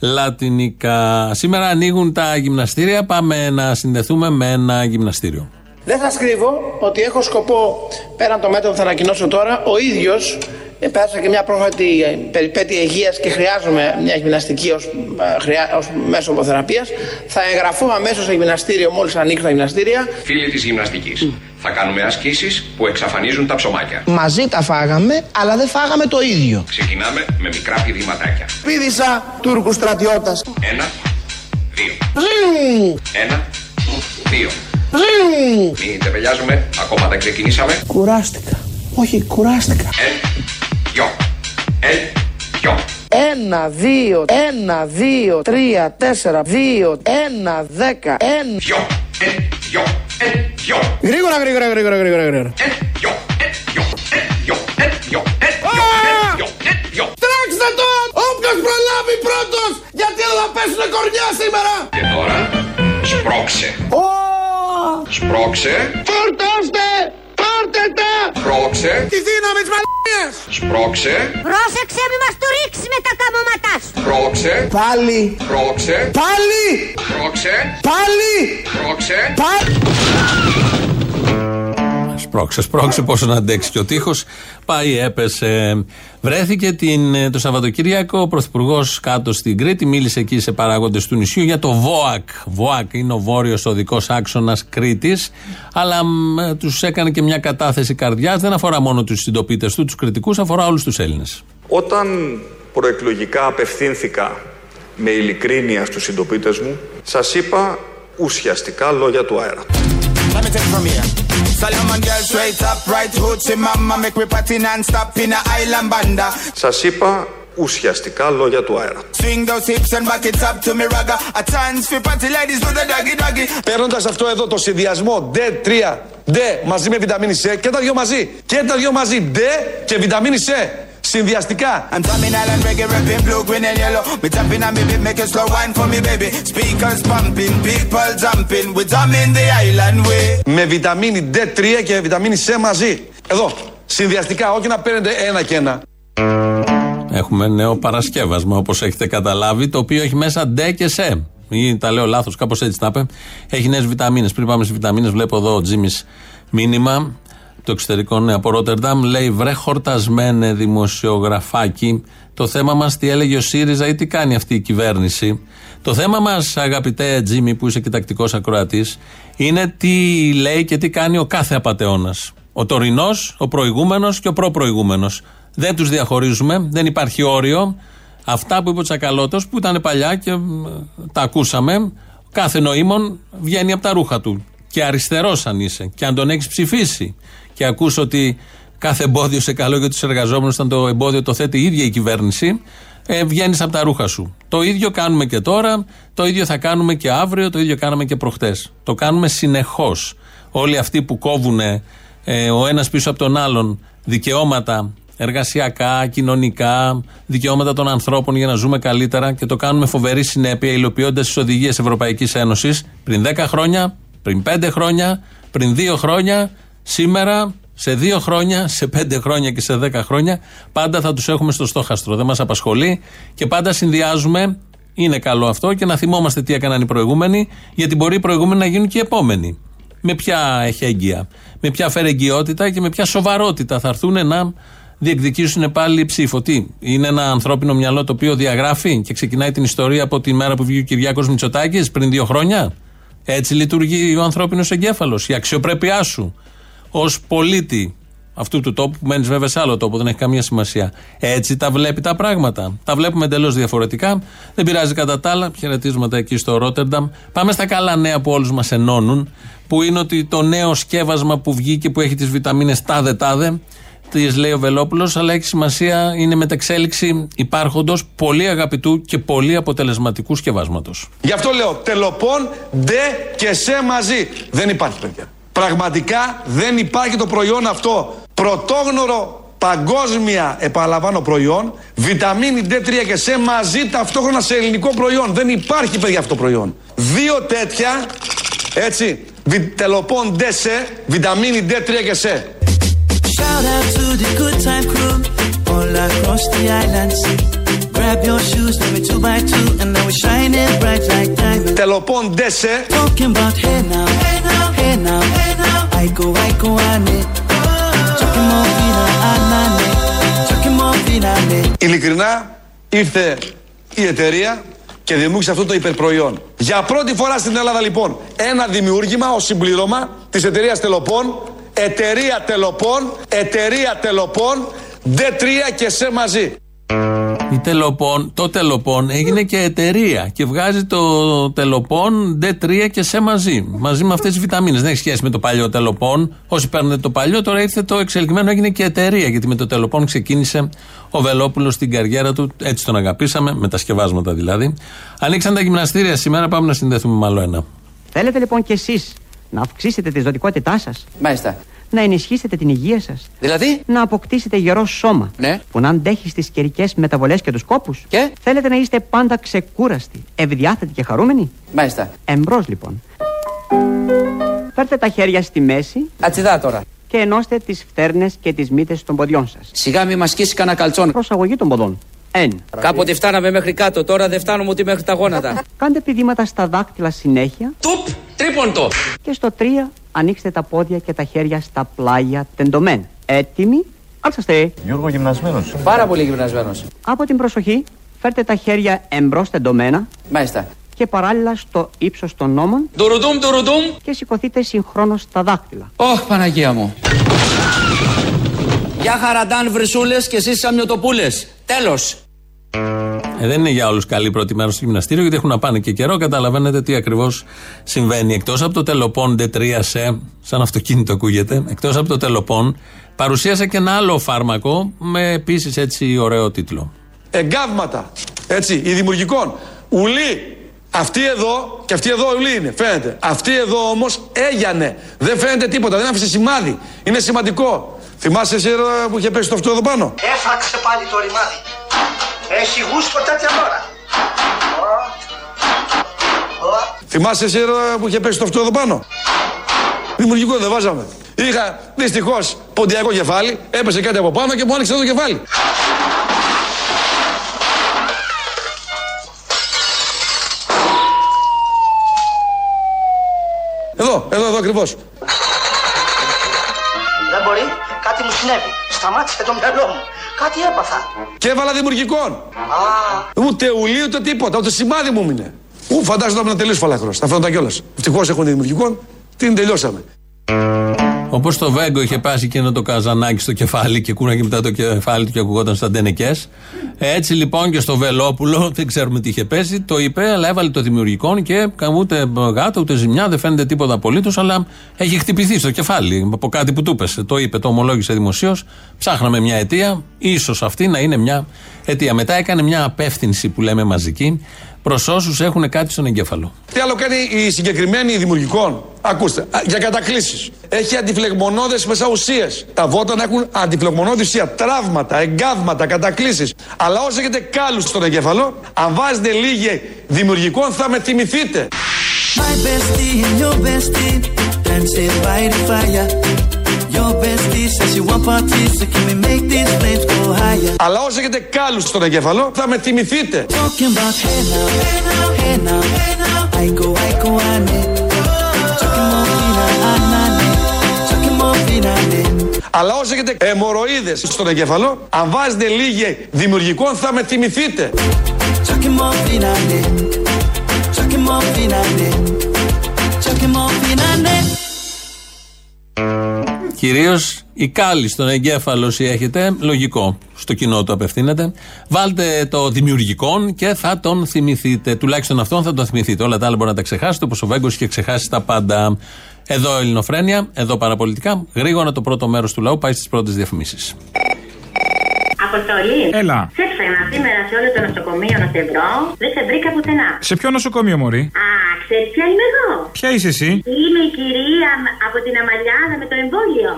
Speaker 5: λατινικά. Σήμερα ανοίγουν τα γυμναστήρια. Πάμε να συνδεθούμε με ένα γυμναστήριο.
Speaker 18: Δεν θα κρύβω ότι έχω σκοπό πέραν το μέτρο που θα ανακοινώσω τώρα, ο ίδιος πέρασα και μια πρόφατη ε, περιπέτεια υγείας και χρειάζομαι μια γυμναστική ως ως μέσο αποθεραπείας. Θα εγγραφώ αμέσως στο γυμναστήριο μόλις ανοίξω τα γυμναστήρια.
Speaker 19: Φίλοι της γυμναστικής. Θα κάνουμε ασκήσεις που εξαφανίζουν τα ψωμάκια.
Speaker 18: Μαζί τα φάγαμε, αλλά δεν φάγαμε το ίδιο.
Speaker 19: Ξεκινάμε με μικρά πηδηματάκια.
Speaker 18: Πήδησα Τούρκους στρατιώτα.
Speaker 19: Ένα, δύο. Ένα, δύο. Μην τεπελιάζουμε, ακόμα δεν ξεκινήσαμε.
Speaker 18: Κουράστηκα. Όχι, κουράστηκα.
Speaker 19: Εν, δυο. Εν, δυο.
Speaker 18: Ένα, δύο, ένα, δύο, τρία, τέσσερα, δύο, ένα, δέκα, ένα.
Speaker 19: Δυο. Εν, δυο. Εν, δυο.
Speaker 18: Γρήγορα, γρήγορα, γρήγορα, γρήγορα, γρήγορα.
Speaker 19: Εν, δυο. Εν, δυο. Εν, δυο. Εν, δυο. Εν, δυο. Εν, δυο. Εν, δυο.
Speaker 18: Τρέξτε τον! Όποιος προλάβει πρώτος! Γιατί δεν θα πέσουνε κορνιά σήμερα!
Speaker 19: Και τώρα, σπρώξε. Σπρώξε.
Speaker 18: Φορτώστε! Πάρτε τα!
Speaker 19: Σπρώξε.
Speaker 18: Τη δύναμη της μαλακίας!
Speaker 19: Σπρώξε.
Speaker 20: Πρόσεξε μη μας του ρίξεις με τα καμώματά σου.
Speaker 19: Σπρώξε.
Speaker 18: Πάλι!
Speaker 19: Σπρώξε.
Speaker 18: Πάλι!
Speaker 19: Σπρώξε.
Speaker 18: Πάλι!
Speaker 19: Σπρώξε.
Speaker 18: Πάλι!
Speaker 5: Σπρώξε, σπρώξε, πόσο να αντέξει και ο τείχος. Πάει, έπεσε. Βρέθηκε την, το Σαββατοκύριακο ο Πρωθυπουργός κάτω στην Κρήτη, μίλησε εκεί σε παράγοντες του νησιού για το ΒΟΑΚ. ΒΟΑΚ είναι ο βόρειος οδικός άξονας Κρήτης, αλλά τους έκανε και μια κατάθεση καρδιάς. Δεν αφορά μόνο τους συντοπίτες του, τους κριτικούς, αφορά όλους τους Έλληνες.
Speaker 21: Όταν προεκλογικά απευθύνθηκα με ειλικρίνεια στους συντοπίτες μου, σας είπα ουσιαστικά λόγια του αέρα.
Speaker 1: Let me take it from here. Solomon girl straight up, right hoochie mama, make me party non-stop in a island banda.
Speaker 21: Σας είπα ουσιαστικά λόγια του αέρα.
Speaker 1: Swing those hips and back it up to me ragga. A chance for party ladies do the doggy doggy.
Speaker 22: Παίρνοντας αυτό εδώ το συνδυασμό D3, D μαζί με βιταμίνη C και τα δυο μαζί. Και τα δυο μαζί, D και βιταμίνη C. Συνδυαστικά.
Speaker 1: I'm drumming island reggae, rapping blue, green and yellow. We tapping on me beat, make a slow wine for me, baby. Speakers pumping, people jumping. We drumming the island way.
Speaker 22: Με βιταμίνη D3 και βιταμίνη C μαζί. Εδώ. Συνδυαστικά, όχι να παίρνετε ένα και ένα.
Speaker 5: Έχουμε νέο παρασκεύασμα, όπως έχετε καταλάβει, το οποίο έχει μέσα ντε και σε. Ή τα λέω λάθος, κάπως έτσι τα είπε. Έχει νέες βιταμίνες. Πριν πάμε στις βιταμίνες, βλέπω εδώ ο Τζίμις μήνυμα. Το εξωτερικό ναι, από Ρότερνταμ λέει βρε χορτασμένε δημοσιογραφάκι. Το θέμα μας τι έλεγε ο ΣΥΡΙΖΑ ή τι κάνει αυτή η κυβέρνηση. Το θέμα μας, αγαπητέ Τζίμι, που είσαι και τακτικός ακροατής, είναι τι λέει και τι κάνει ο κάθε απαταιώνας. Ο τωρινός, ο προηγούμενος και ο προπροηγούμενος. Δεν τους διαχωρίζουμε, δεν υπάρχει όριο. Αυτά που είπε ο Τσακαλώτος, που ήταν παλιά και τα ακούσαμε, κάθε νοήμων βγαίνει από τα ρούχα του. Και αριστερός αν είσαι, και αν τον έχεις ψηφίσει, και ακούς ότι κάθε εμπόδιο σε καλό για τους εργαζόμενους, όταν το εμπόδιο το θέτει η ίδια η κυβέρνηση, ε, βγαίνεις από τα ρούχα σου. Το ίδιο κάνουμε και τώρα, το ίδιο θα κάνουμε και αύριο, το ίδιο κάναμε και προχτές. Το κάνουμε συνεχώς. Όλοι αυτοί που κόβουν ε, ο ένας πίσω από τον άλλον δικαιώματα εργασιακά, κοινωνικά, δικαιώματα των ανθρώπων για να ζούμε καλύτερα και το κάνουμε φοβερή συνέπεια υλοποιώντας τις οδηγίες Ευρωπαϊκής Ένωσης πριν 10 χρόνια, πριν 5 χρόνια, πριν 2 χρόνια, σήμερα, σε 2 χρόνια, σε 5 χρόνια και σε 10 χρόνια. Πάντα θα τους έχουμε στο στόχαστρο. Δεν μας απασχολεί και πάντα συνδυάζουμε. Είναι καλό αυτό και να θυμόμαστε τι έκαναν οι προηγούμενοι, γιατί μπορεί οι προηγούμενοι να γίνουν και οι επόμενοι. Με ποια εχέγγυα, με ποια φερεγγιότητα και με ποια σοβαρότητα θα έρθουν να διεκδικήσουν πάλι ψήφο. Τι, είναι ένα ανθρώπινο μυαλό το οποίο διαγράφει και ξεκινάει την ιστορία από τη μέρα που βγήκε ο Κυριάκος Μητσοτάκης πριν δύο χρόνια. Έτσι λειτουργεί ο ανθρώπινος εγκέφαλος, η αξιοπρέπειά σου ως πολίτη αυτού του τόπου, που μένεις βέβαια σε άλλο τόπο, δεν έχει καμία σημασία. Έτσι τα βλέπει τα πράγματα. Τα βλέπουμε εντελώς διαφορετικά. Δεν πειράζει κατά τα άλλα. Χαιρετίσματα εκεί στο Ρότερνταμ. Πάμε στα καλά νέα που όλους μας ενώνουν, που είναι ότι το νέο σκεύασμα που βγήκε που έχει τις βιταμίνες τάδε-τάδε τη λέει ο Βελόπουλος, αλλά έχει σημασία, είναι μεταξέλιξη υπάρχοντος πολύ αγαπητού και πολύ αποτελεσματικού σκευάσματος.
Speaker 22: Γι' αυτό λέω τελοπών, ντε και σε μαζί. Δεν υπάρχει, παιδιά. Πραγματικά δεν υπάρχει το προϊόν αυτό. Πρωτόγνωρο παγκόσμια, επαναλαμβάνω, προϊόν. Βιταμίνη D3 και σε μαζί ταυτόχρονα σε ελληνικό προϊόν. Δεν υπάρχει, παιδιά, αυτό το προϊόν. Δύο τέτοια, έτσι, βι, τελοπών D σε, βιταμίνη D3 και σε.
Speaker 4: Shout out to the good time crew all across the island sea. Grab your shoes, let me two by two, and now we're shining bright like diamonds.
Speaker 22: Τελοπών Ντέσε.
Speaker 4: Talking about hey now, hey now, hey now, hey now. I go, I go, ane. Chucking more fina, anane. Chucking more fina, ane.
Speaker 22: Ειλικρινά ήρθε η εταιρεία και δημιούργησε αυτό το υπερπροϊόν. Για πρώτη φορά στην Ελλάδα λοιπόν ένα δημιούργημα ως συμπλήρωμα της εταιρείας Τελοπών εταιρεία τελοπών, εταιρεία τελοπών, D3 και σε μαζί.
Speaker 5: Η τελοπών, το τελοπών έγινε και εταιρεία και βγάζει το τελοπών D3 και σε μαζί. Μαζί με αυτές τις βιταμίνες. Δεν έχει σχέση με το παλιό τελοπών. Όσοι παίρνουν το παλιό, τώρα ήρθε το εξελιγμένο, έγινε και εταιρεία. Γιατί με το τελοπών ξεκίνησε ο Βελόπουλος στην καριέρα του. Έτσι τον αγαπήσαμε, με τα σκευάσματα δηλαδή. Ανοίξαν τα γυμναστήρια σήμερα, πάμε να συνδεθούμε με άλλο ένα.
Speaker 23: Θέλετε λοιπόν κι εσείς να αυξήσετε τη ζωτικότητά σας;
Speaker 16: Μάλιστα.
Speaker 23: Να ενισχύσετε την υγεία σας.
Speaker 16: Δηλαδή;
Speaker 23: Να αποκτήσετε γερό σώμα.
Speaker 16: Ναι.
Speaker 23: Που να αντέχει στις καιρικές μεταβολές και τους κόπους.
Speaker 16: Και;
Speaker 23: Θέλετε να είστε πάντα ξεκούραστοι, ευδιάθετοι και χαρούμενοι;
Speaker 16: Μάλιστα.
Speaker 23: Εμπρός λοιπόν. Φέρτε τα χέρια στη μέση.
Speaker 16: Ατσιδά τώρα.
Speaker 23: Και ενώστε τις φτέρνες και τις μύτες των ποδιών σας.
Speaker 16: Σιγά μη μας σκίσει κανένα καλτσόν.
Speaker 23: Προσαγωγή των ποδών. Εν.
Speaker 16: Κάποτε φτάναμε μέχρι κάτω, τώρα δεν φτάνουμε ούτε μέχρι τα γόνατα.
Speaker 23: Κάντε πηδήματα στα δάκτυλα συνέχεια.
Speaker 16: Τουπ! Τρίποντο!
Speaker 23: Και στο 3 ανοίξτε τα πόδια και τα χέρια στα πλάγια τεντωμένα. Έτοιμοι; Άλσαστε.
Speaker 16: Γιώργο γυμνασμένος. Πάρα πολύ γυμνασμένος.
Speaker 23: Από την προσοχή, φέρτε τα χέρια εμπρός τεντωμένα.
Speaker 16: Μάλιστα.
Speaker 23: Και παράλληλα στο ύψος των νόμων.
Speaker 16: Ντουρουδούμ, ντουρουδούμ.
Speaker 23: Και σηκωθείτε συγχρόνως στα δάκτυλα.
Speaker 16: Ωχ, Παναγία μου. Γεια χαραντάν βρυσούλες και εσείς σαμιωτοπούλες. Τέλος.
Speaker 5: Ε, δεν είναι για όλους καλή πρώτη μέρα στο γυμναστήριο, γιατί έχουν να πάνε και καιρό. Καταλαβαίνετε τι ακριβώς συμβαίνει. Εκτός από το τελοπών D3 σε, σαν αυτοκίνητο ακούγεται, εκτός από το τελοπών, παρουσίασα και ένα άλλο φάρμακο με επίσης έτσι ωραίο τίτλο.
Speaker 22: Εγκάβματα, έτσι, η δημιουργικών. Ουλή, αυτή εδώ και αυτή εδώ ουλή είναι, φαίνεται. Αυτή εδώ όμως έγιανε. Δεν φαίνεται τίποτα, δεν άφησε σημάδι. Είναι σημαντικό. Θυμάσαι εσύ ρε, που είχε πέσει το αυτό εδώ πάνω;
Speaker 15: Έφαξε πάλι το ρημάδι. Έχει γούστο τέτοια ώρα.
Speaker 22: Θυμάσαι εσύ ρε, που είχε πέσει το αυτό εδώ πάνω; Δημιουργικό δεν βάζαμε. Είχα δυστυχώς ποντιακό κεφάλι, έπεσε κάτι από πάνω και μου άνοιξε το κεφάλι. Εδώ, εδώ, εδώ ακριβώς.
Speaker 15: Δεν μπορεί, κάτι μου συνέβη. Σταμάτησε το μυαλό μου. Κάτι έπαθα.
Speaker 22: Και έβαλα δημιουργικών.
Speaker 15: Α,
Speaker 22: Ούτε ουλί ούτε τίποτα, ούτε σημάδι μου μείνε. Ου, φαντάζομαι να τελείωσε φαλάκρο. Θα φαίνονταν κιόλας. Ευτυχώς έχουν δημιουργικών, την τελειώσαμε.
Speaker 5: Όπως το Βέγκο είχε πάσει και ένα το καζανάκι στο κεφάλι και κούναγε μετά το κεφάλι του και ακουγόταν στα ντενεκέ. Έτσι λοιπόν και στο Βελόπουλο, δεν ξέρουμε τι είχε πέσει, το είπε, αλλά έβαλε το δημιουργικό και ούτε γάτο ούτε ζημιά, δεν φαίνεται τίποτα απολύτως, αλλά έχει χτυπηθεί στο κεφάλι από κάτι που του έπεσε. Το είπε, το ομολόγησε δημοσίως. Ψάχναμε μια αιτία, ίσως αυτή να είναι μια αιτία. Μετά έκανε μια απεύθυνση που λέμε μαζική προς όσους έχουν κάτι στον εγκέφαλο.
Speaker 22: Τι άλλο κάνει η συγκεκριμένη δημιουργικών; Ακούστε, α, για κατακλήσεις. Έχει αντιφλεγμονώδες μέσα ουσίες. Τα βότανα έχουν αντιφλεγμονώδη ουσία. Τραύματα, εγκάβματα, κατακλήσεις. Αλλά όσο έχετε κάλους στον εγκέφαλο, αν βάζετε λίγη δημιουργικών θα με θυμηθείτε.
Speaker 4: My bestie and your bestie dancing by the fire.
Speaker 22: Αλλά όσο έχετε κάλους στον εγκέφαλο, θα με θυμηθείτε.
Speaker 4: Talking about hey now, hey now, hey now. I go, I go, ane. Chucking more fina, anane. Chucking more fina, ane.
Speaker 22: Αλλά όσο έχετε αιμορροίδε στον εγκέφαλο, αν βάζετε λίγη δημιουργικών θα με θυμηθείτε.
Speaker 5: Κυρίως η κάλλη στον εγκέφαλο, όσοι έχετε, λογικό. Στο κοινό το απευθύνεται. Βάλτε το δημιουργικό και θα τον θυμηθείτε. Τουλάχιστον αυτόν θα τον θυμηθείτε. Όλα τα άλλα μπορεί να τα ξεχάσετε, όπως ο Βέγκος είχε ξεχάσει τα πάντα. Εδώ Ελληνοφρένια, εδώ παραπολιτικά. Γρήγορα το πρώτο μέρος του λαού πάει στις πρώτες διαφημίσεις.
Speaker 24: Αποστολή.
Speaker 25: Έλα.
Speaker 24: Σε έψαχνα σήμερα σε όλο το νοσοκομείο να σε βρω. Δεν σε βρήκα πουθενά.
Speaker 25: Σε ποιο νοσοκομείο, Μωρή;
Speaker 24: Α, ξέρεις ποια είμαι εγώ;
Speaker 25: Ποια είσαι εσύ;
Speaker 24: Είμαι η κυρία μ- από την Αμαλιάδα με το εμβόλιο.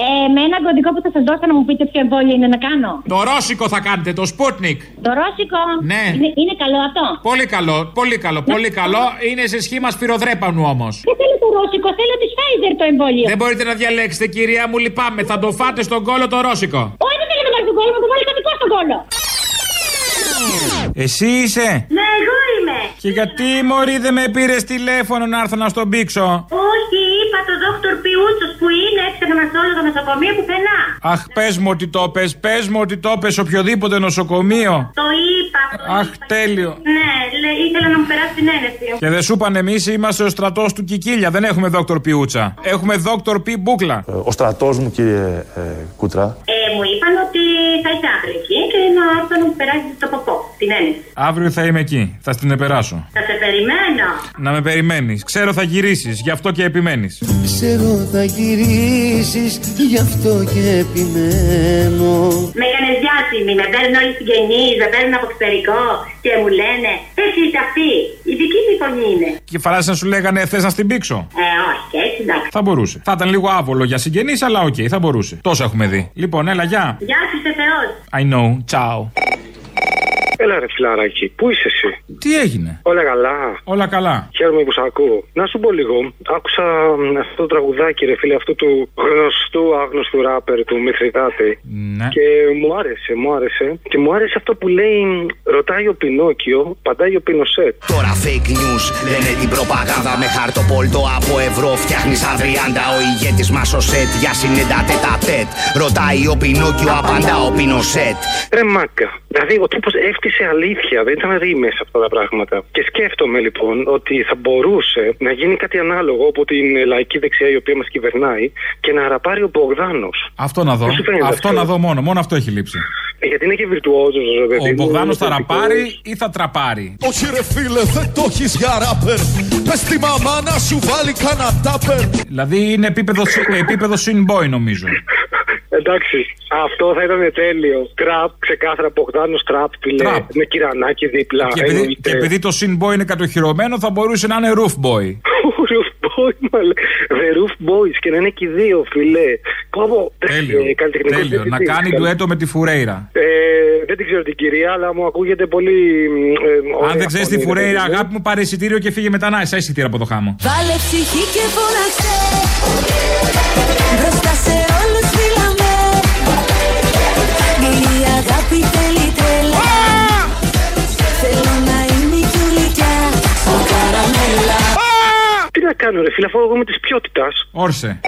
Speaker 24: Ε, με ένα κωδικό που θα σας δώσω να μου πείτε ποιο εμβόλιο είναι να κάνω.
Speaker 25: Το ρώσικο θα κάνετε, το Sputnik.
Speaker 24: Το ρώσικο;
Speaker 25: Ναι.
Speaker 24: Είναι, είναι καλό αυτό;
Speaker 25: Πολύ καλό, πολύ καλό, πολύ καλό. Είναι σε σχήμα σφυροδρέπανου όμως.
Speaker 24: Δεν θέλω το ρώσικο, θέλω τη Pfizer το εμβόλιο.
Speaker 25: Δεν μπορείτε να διαλέξετε, κυρία μου, λυπάμαι. Θα το φάτε στον κόλο το ρώσικο.
Speaker 24: Όχι, δεν θέλω να βάλω τον κόλλο, μου το βάλει κατοικό στον κόλλο.
Speaker 25: Εσύ είσαι;
Speaker 24: Ναι, εγώ είμαι.
Speaker 25: Και γιατί, Μωρή, δεν με πήρες τηλέφωνο να έρθω να στον πήξω;
Speaker 24: Όχι, είπα το δόκτωρ Πιούτσος που είναι, έψαχνα σε όλο το νοσοκομείο πουθενά.
Speaker 25: Αχ, πες μου ότι το πες, πες μου ότι το πες οποιοδήποτε νοσοκομείο.
Speaker 24: Το είπα. το
Speaker 25: Αχ,
Speaker 24: είπα.
Speaker 25: τέλειο.
Speaker 24: Ναι, λέ- ήθελα να μου περάσει την ένεση.
Speaker 25: Και δεν σου είπαν εμείς είμαστε ο στρατός του Κικίλια. Δεν έχουμε δόκτωρ Πιούτσα. Έχουμε δόκτωρ Πι Μπούκλα.
Speaker 26: Ο στρατός μου, κύριε ε, Κούτρα.
Speaker 24: Ε, μου είπαν ότι θα είσαι αύριο εκεί και να έρθω να μου περάσει το ποπό, την ένεση.
Speaker 25: Αύριο θα είμαι εκεί. Θα στην επεράσω.
Speaker 24: Θα σε περιμένω.
Speaker 25: Να με περιμένεις. Ξέρω θα γυρίσεις, γι' αυτό και επιμένεις.
Speaker 4: Ξέρω θα γυρίσεις, γι' αυτό και επιμένω.
Speaker 24: Με έκανες διάσημη, με παίρνουν όλοι οι συγγενείς, με παίρνουν από εξωτερικό και μου λένε Εσύ είσαι αυτή. Η δική μου φωνή είναι.
Speaker 25: Και φράση να σου λέγανε θες να στην πήξω;
Speaker 24: Ε, όχι, έτσι εντάξει.
Speaker 25: Θα μπορούσε. Θα ήταν λίγο άβολο για συγγενείς, αλλά οκ, θα μπορούσε. Τόσο έχουμε δει. Λοιπόν, έλα, γεια.
Speaker 24: Γεια σου, είσαι Θεός.
Speaker 25: I know. Ciao.
Speaker 27: Έλα ρε φιλαράκι, πού είσαι εσύ;
Speaker 25: Τι έγινε;
Speaker 27: Όλα καλά.
Speaker 25: Όλα καλά.
Speaker 27: Χαίρομαι που σ' ακούω. Να σου πω λίγο. Άκουσα μ, αυτό το τραγουδάκι, ρε φίλε, αυτού του γνωστού άγνωστου ράπερ του Μηθριδάτη.
Speaker 25: Ναι.
Speaker 27: Και μου άρεσε, μου άρεσε. Και μου άρεσε αυτό που λέει, ρωτάει ο Πινόκιο, παντάει ο Πινοσέτ.
Speaker 28: Τώρα fake news λένε την προπαγάνδα με χαρτοπόλτο από ευρώ. Φτιάχνει σαν 30 ο ηγέτης μας ο σετ για συνεντάτε τα τέτ. Ρωτάει ο Πινόκιο, απαντά ο Πινοσέτ.
Speaker 27: Ρε μάκα. Δηλαδή ο τύπο έφτιασε αλήθεια, δεν ήταν ρήμες αυτά τα πράγματα. Και σκέφτομαι λοιπόν ότι θα μπορούσε να γίνει κάτι ανάλογο από την λαϊκή δεξιά η οποία μας κυβερνάει και να ραπάρει ο Μπογδάνος.
Speaker 25: Αυτό να δω.
Speaker 27: Δεν σου φαίνεται
Speaker 25: Αυτό
Speaker 27: αυτό;
Speaker 25: να δω μόνο. Μόνο αυτό έχει λείψει.
Speaker 27: Γιατί είναι και βιρτουόζος, ρε παιδί.
Speaker 25: Ο
Speaker 27: μου,
Speaker 25: Μπογδάνος θα
Speaker 27: είναι
Speaker 25: ραπάρει ή θα τραπάρει;
Speaker 29: Όχι ρε φίλε δεν το έχεις για ράπερ Πες τη μαμά να σου βάλει κανένα τάπερ
Speaker 25: Δηλαδή είναι επίπεδο, επίπεδο boy νομίζω.
Speaker 27: Εντάξει, αυτό θα ήταν τέλειο. Τραπ, ξεκάθαρα Μπογδάνο τραπ, φίλε.
Speaker 25: Τραπ.
Speaker 27: Με κυρανάκι δίπλα.
Speaker 25: Και επειδή,
Speaker 27: εννοείται.
Speaker 25: και επειδή το boy είναι κατοχυρωμένο, θα μπορούσε να είναι roof boy.
Speaker 27: Roof boy, μαλε. The Roof Boys και να είναι και οι δύο, φιλέ. Πω, πω.
Speaker 25: Τέλειο.
Speaker 27: Ε, καλλιτεχνικός
Speaker 25: Τέλειο. Να
Speaker 27: διευθυντής.
Speaker 25: κάνει ντουέτο με τη Φουρέιρα.
Speaker 27: Ε, δεν την ξέρω την κυρία, αλλά μου ακούγεται πολύ. Ε, ωραία
Speaker 25: Αν δεν ξέρεις τη
Speaker 27: φωνή, ρε
Speaker 25: Φουρέιρα,
Speaker 27: παιδί μου.
Speaker 25: αγάπη μου, πάρε εισιτήριο και φύγε μετά να είσαι εισιτήριο από το χάμο.
Speaker 4: Βάλε ψυχή και φώναξε να
Speaker 27: κάνω, ρε φίλε, αφού εγώ είμαι της ποιότητας.
Speaker 25: Όρσε.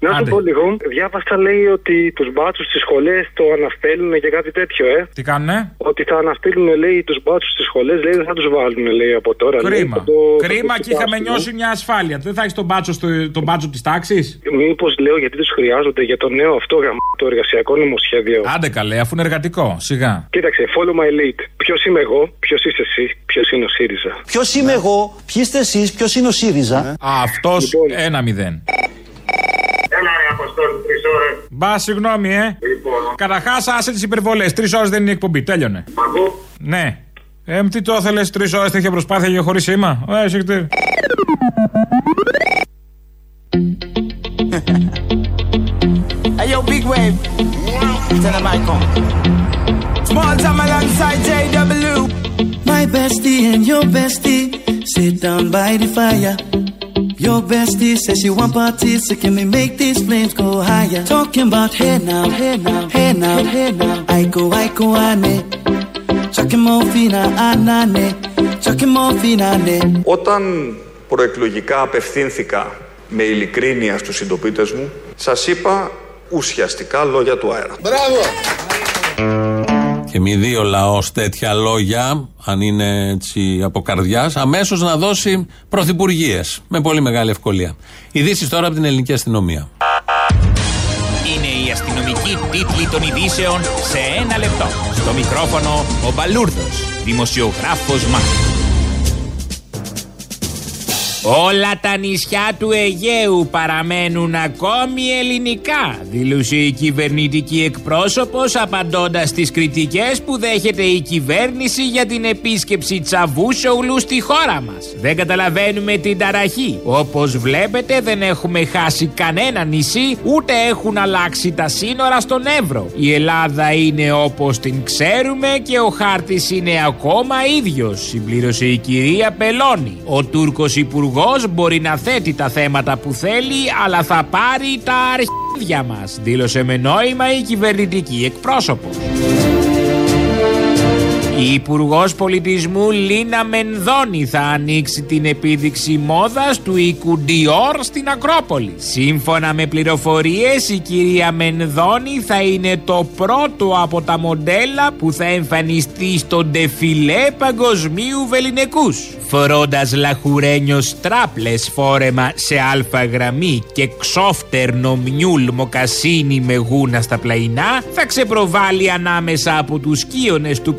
Speaker 27: Να σου
Speaker 25: Άντε.
Speaker 27: πω λίγο, διάβασα λέει ότι τους μπάτσους στις σχολές το αναστέλνουν και κάτι τέτοιο, ε.
Speaker 25: Τι κάνουνε;
Speaker 27: Ότι θα αναστείλουν, λέει, τους μπάτσους στις σχολές, λέει, δεν θα τους βάλουν, λέει, από τώρα. λέει,
Speaker 25: Κρίμα.
Speaker 27: θα το- θα
Speaker 25: Κρίμα
Speaker 27: το
Speaker 25: και είχαμε
Speaker 27: κοιτάξουν,
Speaker 25: νιώσει μια ασφάλεια. Δεν θα έχεις τον μπάτσο, στο, τον μπάτσο της τάξης;
Speaker 27: Μήπως λέω γιατί τους χρειάζονται για το νέο αυτό γαμ, το εργασιακό νομοσχέδιο.
Speaker 25: Άντε καλέ, αφού είναι εργατικό. Σιγά.
Speaker 27: Κοίταξε, follow my lead. Ποιος είμαι εγώ, ποιος είσαι εσύ, ποιος είναι ο ΣΥΡΙΖΑ.
Speaker 30: Ποιος είμαι εγώ, ποιοι είστε εσείς, ποιος είναι ο ΣΥΡΙΖΑ;
Speaker 25: Αυτός ένα μηδέν.
Speaker 19: Έλα ρε Αποστόλη, τρεις ώρες.
Speaker 25: Μπα, συγγνώμη, ε.
Speaker 19: Λοιπόν.
Speaker 25: Καταρχάς, άσε τις υπερβολές. Τρεις ώρες δεν είναι η εκπομπή. Τέλειωνε.
Speaker 19: Παγού.
Speaker 25: Ναι. Ε, τι το ήθελε, τρεις ώρες τέτοια προσπάθεια για χωρίς σήμα. Ε, συγχτήρ.
Speaker 1: Hey yo, big wave. Tell them I come. Small time alongside JW.
Speaker 4: My bestie and your bestie sit down by the fire. Your bestie says she want parties, so can we make these flames go higher? Talking about hey now, hey now, hey now, hey now. I go, I go, ane. Chucking more fina, anane. Chucking more fina, ane.
Speaker 21: Όταν προεκλογικά απευθύνθηκα με ειλικρίνεια στους συντοπίτες μου, σας είπα ουσιαστικά λόγια του αέρα.
Speaker 1: Μπράβο.
Speaker 5: Και μη δει ο λαός τέτοια λόγια, αν είναι έτσι από καρδιάς, αμέσως να δώσει πρωθυπουργίες. Με πολύ μεγάλη ευκολία. Ειδήσεις τώρα από την ελληνική αστυνομία.
Speaker 31: Είναι η αστυνομική τίτλη των ειδήσεων σε ένα λεπτό. Στο μικρόφωνο ο Μπαλούρδος, δημοσιογράφος Μάρκος. Όλα τα νησιά του Αιγαίου παραμένουν ακόμη ελληνικά, δήλωσε η κυβερνητική εκπρόσωπος απαντώντας στις κριτικές που δέχεται η κυβέρνηση για την επίσκεψη Τσαβούσογλου στη χώρα μας. Δεν καταλαβαίνουμε την ταραχή. Όπως βλέπετε δεν έχουμε χάσει κανένα νησί, ούτε έχουν αλλάξει τα σύνορα στον Εύρο. Η Ελλάδα είναι όπως την ξέρουμε και ο χάρτης είναι ακόμα ίδιος, συμπλήρωσε η κυρία Πελώνη. Ο Τούρκος Υπουργός μπορεί να θέτει τα θέματα που θέλει, αλλά θα πάρει τα αρχίδια μας, δήλωσε με νόημα η κυβερνητική εκπρόσωπος. Η Υπουργός Πολιτισμού Λίνα Μενδώνη θα ανοίξει την επίδειξη μόδας του οίκου Dior στην Ακρόπολη. Σύμφωνα με πληροφορίες, η κυρία Μενδώνη θα είναι το πρώτο από τα μοντέλα που θα εμφανιστεί στο ντεφιλέ παγκοσμίου βεληνικούς. Φορώντας λαχουρένιο στράπλες φόρεμα σε αλφα γραμμή και ξόφτερνο μιούλ μοκασίνι με γούνα στα πλαϊνά, θα ξεπροβάλλει ανάμεσα από τους σκίονες του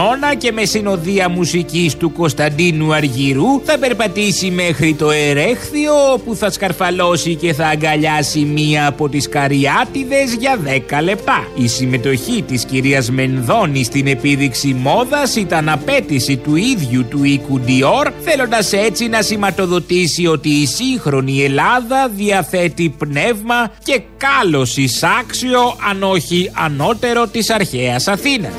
Speaker 31: Παρθενώνα και με συνοδεία μουσικής του Κωνσταντίνου Αργυρού θα περπατήσει μέχρι το Ερέχθιο όπου θα σκαρφαλώσει και θα αγκαλιάσει μία από τις καριάτιδες για 10 λεπτά. Η συμμετοχή της κυρίας Μενδώνη στην επίδειξη μόδας ήταν απέτηση του ίδιου του οίκου Dior θέλοντας έτσι να σηματοδοτήσει ότι η σύγχρονη Ελλάδα διαθέτει πνεύμα και κάλος εισάξιο αν όχι ανώτερο της αρχαίας Αθήνας.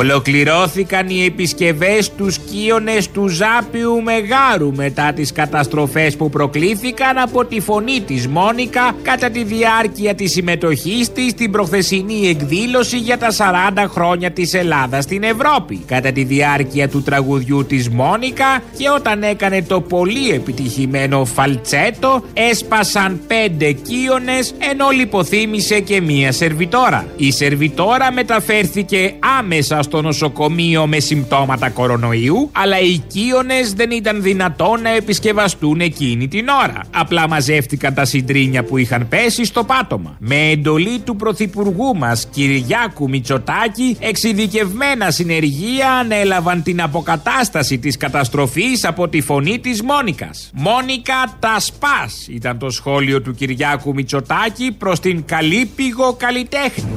Speaker 31: Ολοκληρώθηκαν οι επισκευές τους σκίονες του Ζάπιου Μεγάρου μετά τις καταστροφές που προκλήθηκαν από τη φωνή της Μόνικα κατά τη διάρκεια της συμμετοχής της στην προχθεσινή εκδήλωση για τα 40 χρόνια της Ελλάδας στην Ευρώπη. Κατά τη διάρκεια του τραγουδιού της Μόνικα και όταν έκανε το πολύ επιτυχημένο φαλτσέτο έσπασαν πέντε κύονες ενώ λιποθύμησε και μία σερβιτόρα. Η σερβιτόρα μεταφέρθηκε άμεσα στο νοσοκομείο με συμπτώματα κορονοϊού, αλλά οι κύονες δεν ήταν δυνατόν να επισκευαστούν εκείνη την ώρα. Απλά μαζεύτηκαν τα συντρίνια που είχαν πέσει στο πάτωμα. Με εντολή του Πρωθυπουργού μας, Κυριάκου Μητσοτάκη, εξειδικευμένα συνεργεία ανέλαβαν την αποκατάσταση της καταστροφής από τη φωνή της Μόνικας. Μόνικα τα σπάς ήταν το σχόλιο του Κυριάκου Μητσοτάκη προς την καλύπηγο καλλιτέχνη.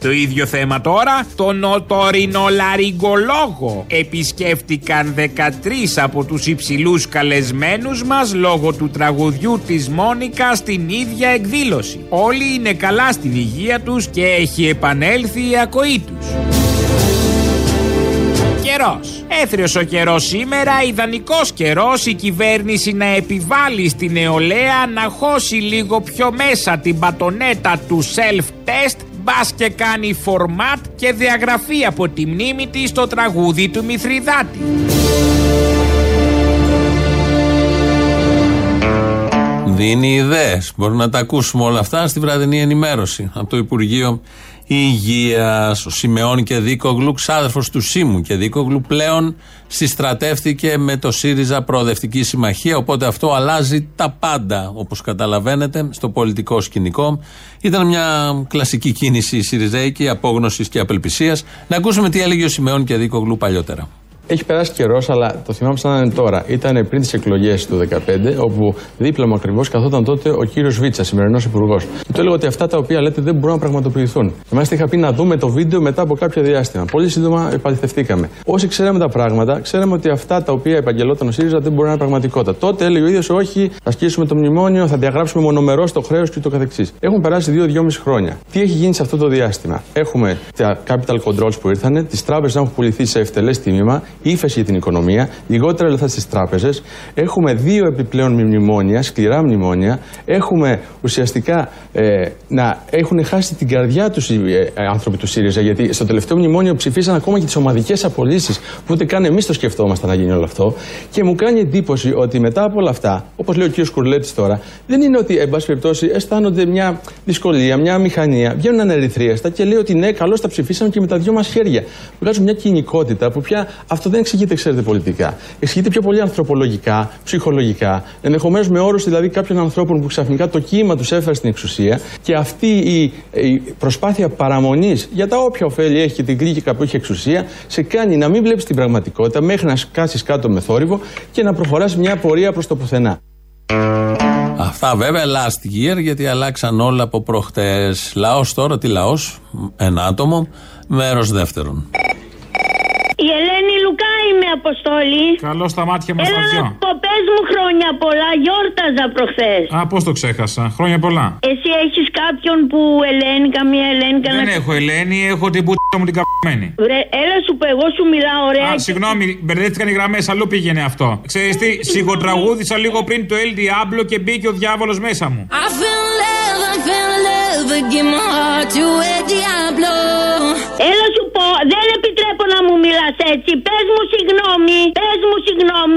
Speaker 31: Στο ίδιο θέμα τώρα, τον οτορινολαριγκολόγο επισκέφτηκαν 13 από τους υψηλούς καλεσμένους μας λόγω του τραγουδιού της Μόνικα στην ίδια εκδήλωση. Όλοι είναι καλά στην υγεία τους και έχει επανέλθει η ακοή τους. Καιρός. Έθριος ο καιρός σήμερα, ιδανικός καιρός η κυβέρνηση να επιβάλλει στην νεολαία να χώσει λίγο πιο μέσα την πατονέτα του self-test Πά και κάνει φορμάτ και διαγραφή από τη μνήμη της στο τραγούδι του Μηθριδάτη.
Speaker 5: Δίνει ιδέες. Μπορούμε να τα ακούσουμε όλα αυτά στη βραδινή ενημέρωση από το Υπουργείο Υγείας. Ο Σιμεών και Δίκογλου, ξάδερφος του Σίμου και Δίκογλου, πλέον συστρατεύτηκε με το ΣΥΡΙΖΑ Προοδευτική Συμμαχία. Οπότε αυτό αλλάζει τα πάντα, όπως καταλαβαίνετε, στο πολιτικό σκηνικό. Ήταν μια κλασική κίνηση ΣΥΡΙΖΑΙΚη, απόγνωσης και απελπισίας. Να ακούσουμε τι έλεγε ο Σιμεών και Δίκογλου παλιότερα.
Speaker 32: Έχει περάσει καιρός, αλλά το θυμάμαι σαν να είναι τώρα. Ήταν πριν τις εκλογές του 2015, όπου δίπλα μου ακριβώς καθόταν τότε ο κύριος Βίτσα, σημερινός υπουργός. Και του έλεγα ότι αυτά τα οποία λέτε δεν μπορούν να πραγματοποιηθούν. Και μάλιστα είχα πει να δούμε το βίντεο μετά από κάποιο διάστημα. Πολύ σύντομα επαληθευτήκαμε. Όσοι ξέραμε τα πράγματα, ξέραμε ότι αυτά τα οποία επαγγελόταν ο ΣΥΡΙΖΑ δεν μπορεί να είναι πραγματικότητα. Τότε έλεγε ο ίδιος, Όχι, θα ασκήσουμε το μνημόνιο, θα διαγράψουμε μονομερός το χρέος και το καθεξής. Έχουν περάσει 2-2,5 χρόνια. Τι έχει γίνει σε αυτό το διάστημα; Έχουμε τα capital controls που ήρθαν, τις τράπεζες έχουν πουληθεί σε ευτελές τίμημα, ύφεση για την οικονομία, λιγότερα λεφτά στις τράπεζες. Έχουμε δύο επιπλέον μνημόνια, σκληρά μνημόνια. Έχουμε ουσιαστικά ε, να έχουν χάσει την καρδιά τους οι ε, άνθρωποι του ΣΥΡΙΖΑ. Γιατί στο τελευταίο μνημόνιο ψηφίσαν ακόμα και τις ομαδικές απολύσεις, που ούτε καν εμείς το σκεφτόμασταν να γίνει όλο αυτό. Και μου κάνει εντύπωση ότι μετά από όλα αυτά, όπως λέει ο κ. Κουρλέτης τώρα, δεν είναι ότι, εν πάση περιπτώσει, αισθάνονται μια δυσκολία, μια μηχανία. Βγαίνουν ανερυθρίαστα και λέει ότι ναι, καλώς τα ψηφίσαμε και με τα δυο μας χέρια. Βγάζουν μια κοινικότητα που πια αυτό δεν εξηγείται, ξέρετε, πολιτικά. Εξηγείται πιο πολύ ανθρωπολογικά, ψυχολογικά, ενδεχομένως με όρου δηλαδή κάποιων ανθρώπων που ξαφνικά το κύμα τους έφερε στην εξουσία και αυτή η, η προσπάθεια παραμονής για τα όποια ωφέλη έχει και την κλίκικα που έχει εξουσία, σε κάνει να μην βλέπεις την πραγματικότητα μέχρι να σκάσεις κάτω με θόρυβο και να προχωράς μια πορεία προς το πουθενά.
Speaker 5: Αυτά βέβαια last year γιατί αλλάξαν όλα από προχτές. Λαός τώρα, τι λαός, ένα άτομο, μέρος δεύτερον.
Speaker 33: Η Ελένη Λουκά είμαι, Αποστόλη.
Speaker 25: Καλό στα μάτια μας τα
Speaker 33: Έλα
Speaker 25: δυο.
Speaker 33: να πω, πες μου χρόνια πολλά, γιόρταζα προχθές.
Speaker 25: Α, πώς το ξέχασα. Χρόνια πολλά.
Speaker 33: Εσύ έχεις κάποιον που Ελένη, καμία Ελένη,
Speaker 25: Δεν
Speaker 33: κανένα...
Speaker 25: έχω Ελένη, έχω την πούτα μου την καπμένη.
Speaker 33: Βρε, έλα σου πω, εγώ σου μιλάω ωραία.
Speaker 25: Α,
Speaker 33: και-
Speaker 25: συγγνώμη, μπερδεύτηκαν οι γραμμές, αλλού πήγαινε αυτό. Ξέρεις τι, σιγοτραγούδησα λίγο πριν το El Diablo και μπήκε ο διάβολος μέσα μου.
Speaker 34: I feel love, I feel love, but give my heart to a Diablo.
Speaker 33: Έλα σου πω, δεν επιτρέπω να μου μιλάς έτσι. Πες μου συγγνώμη, πες μου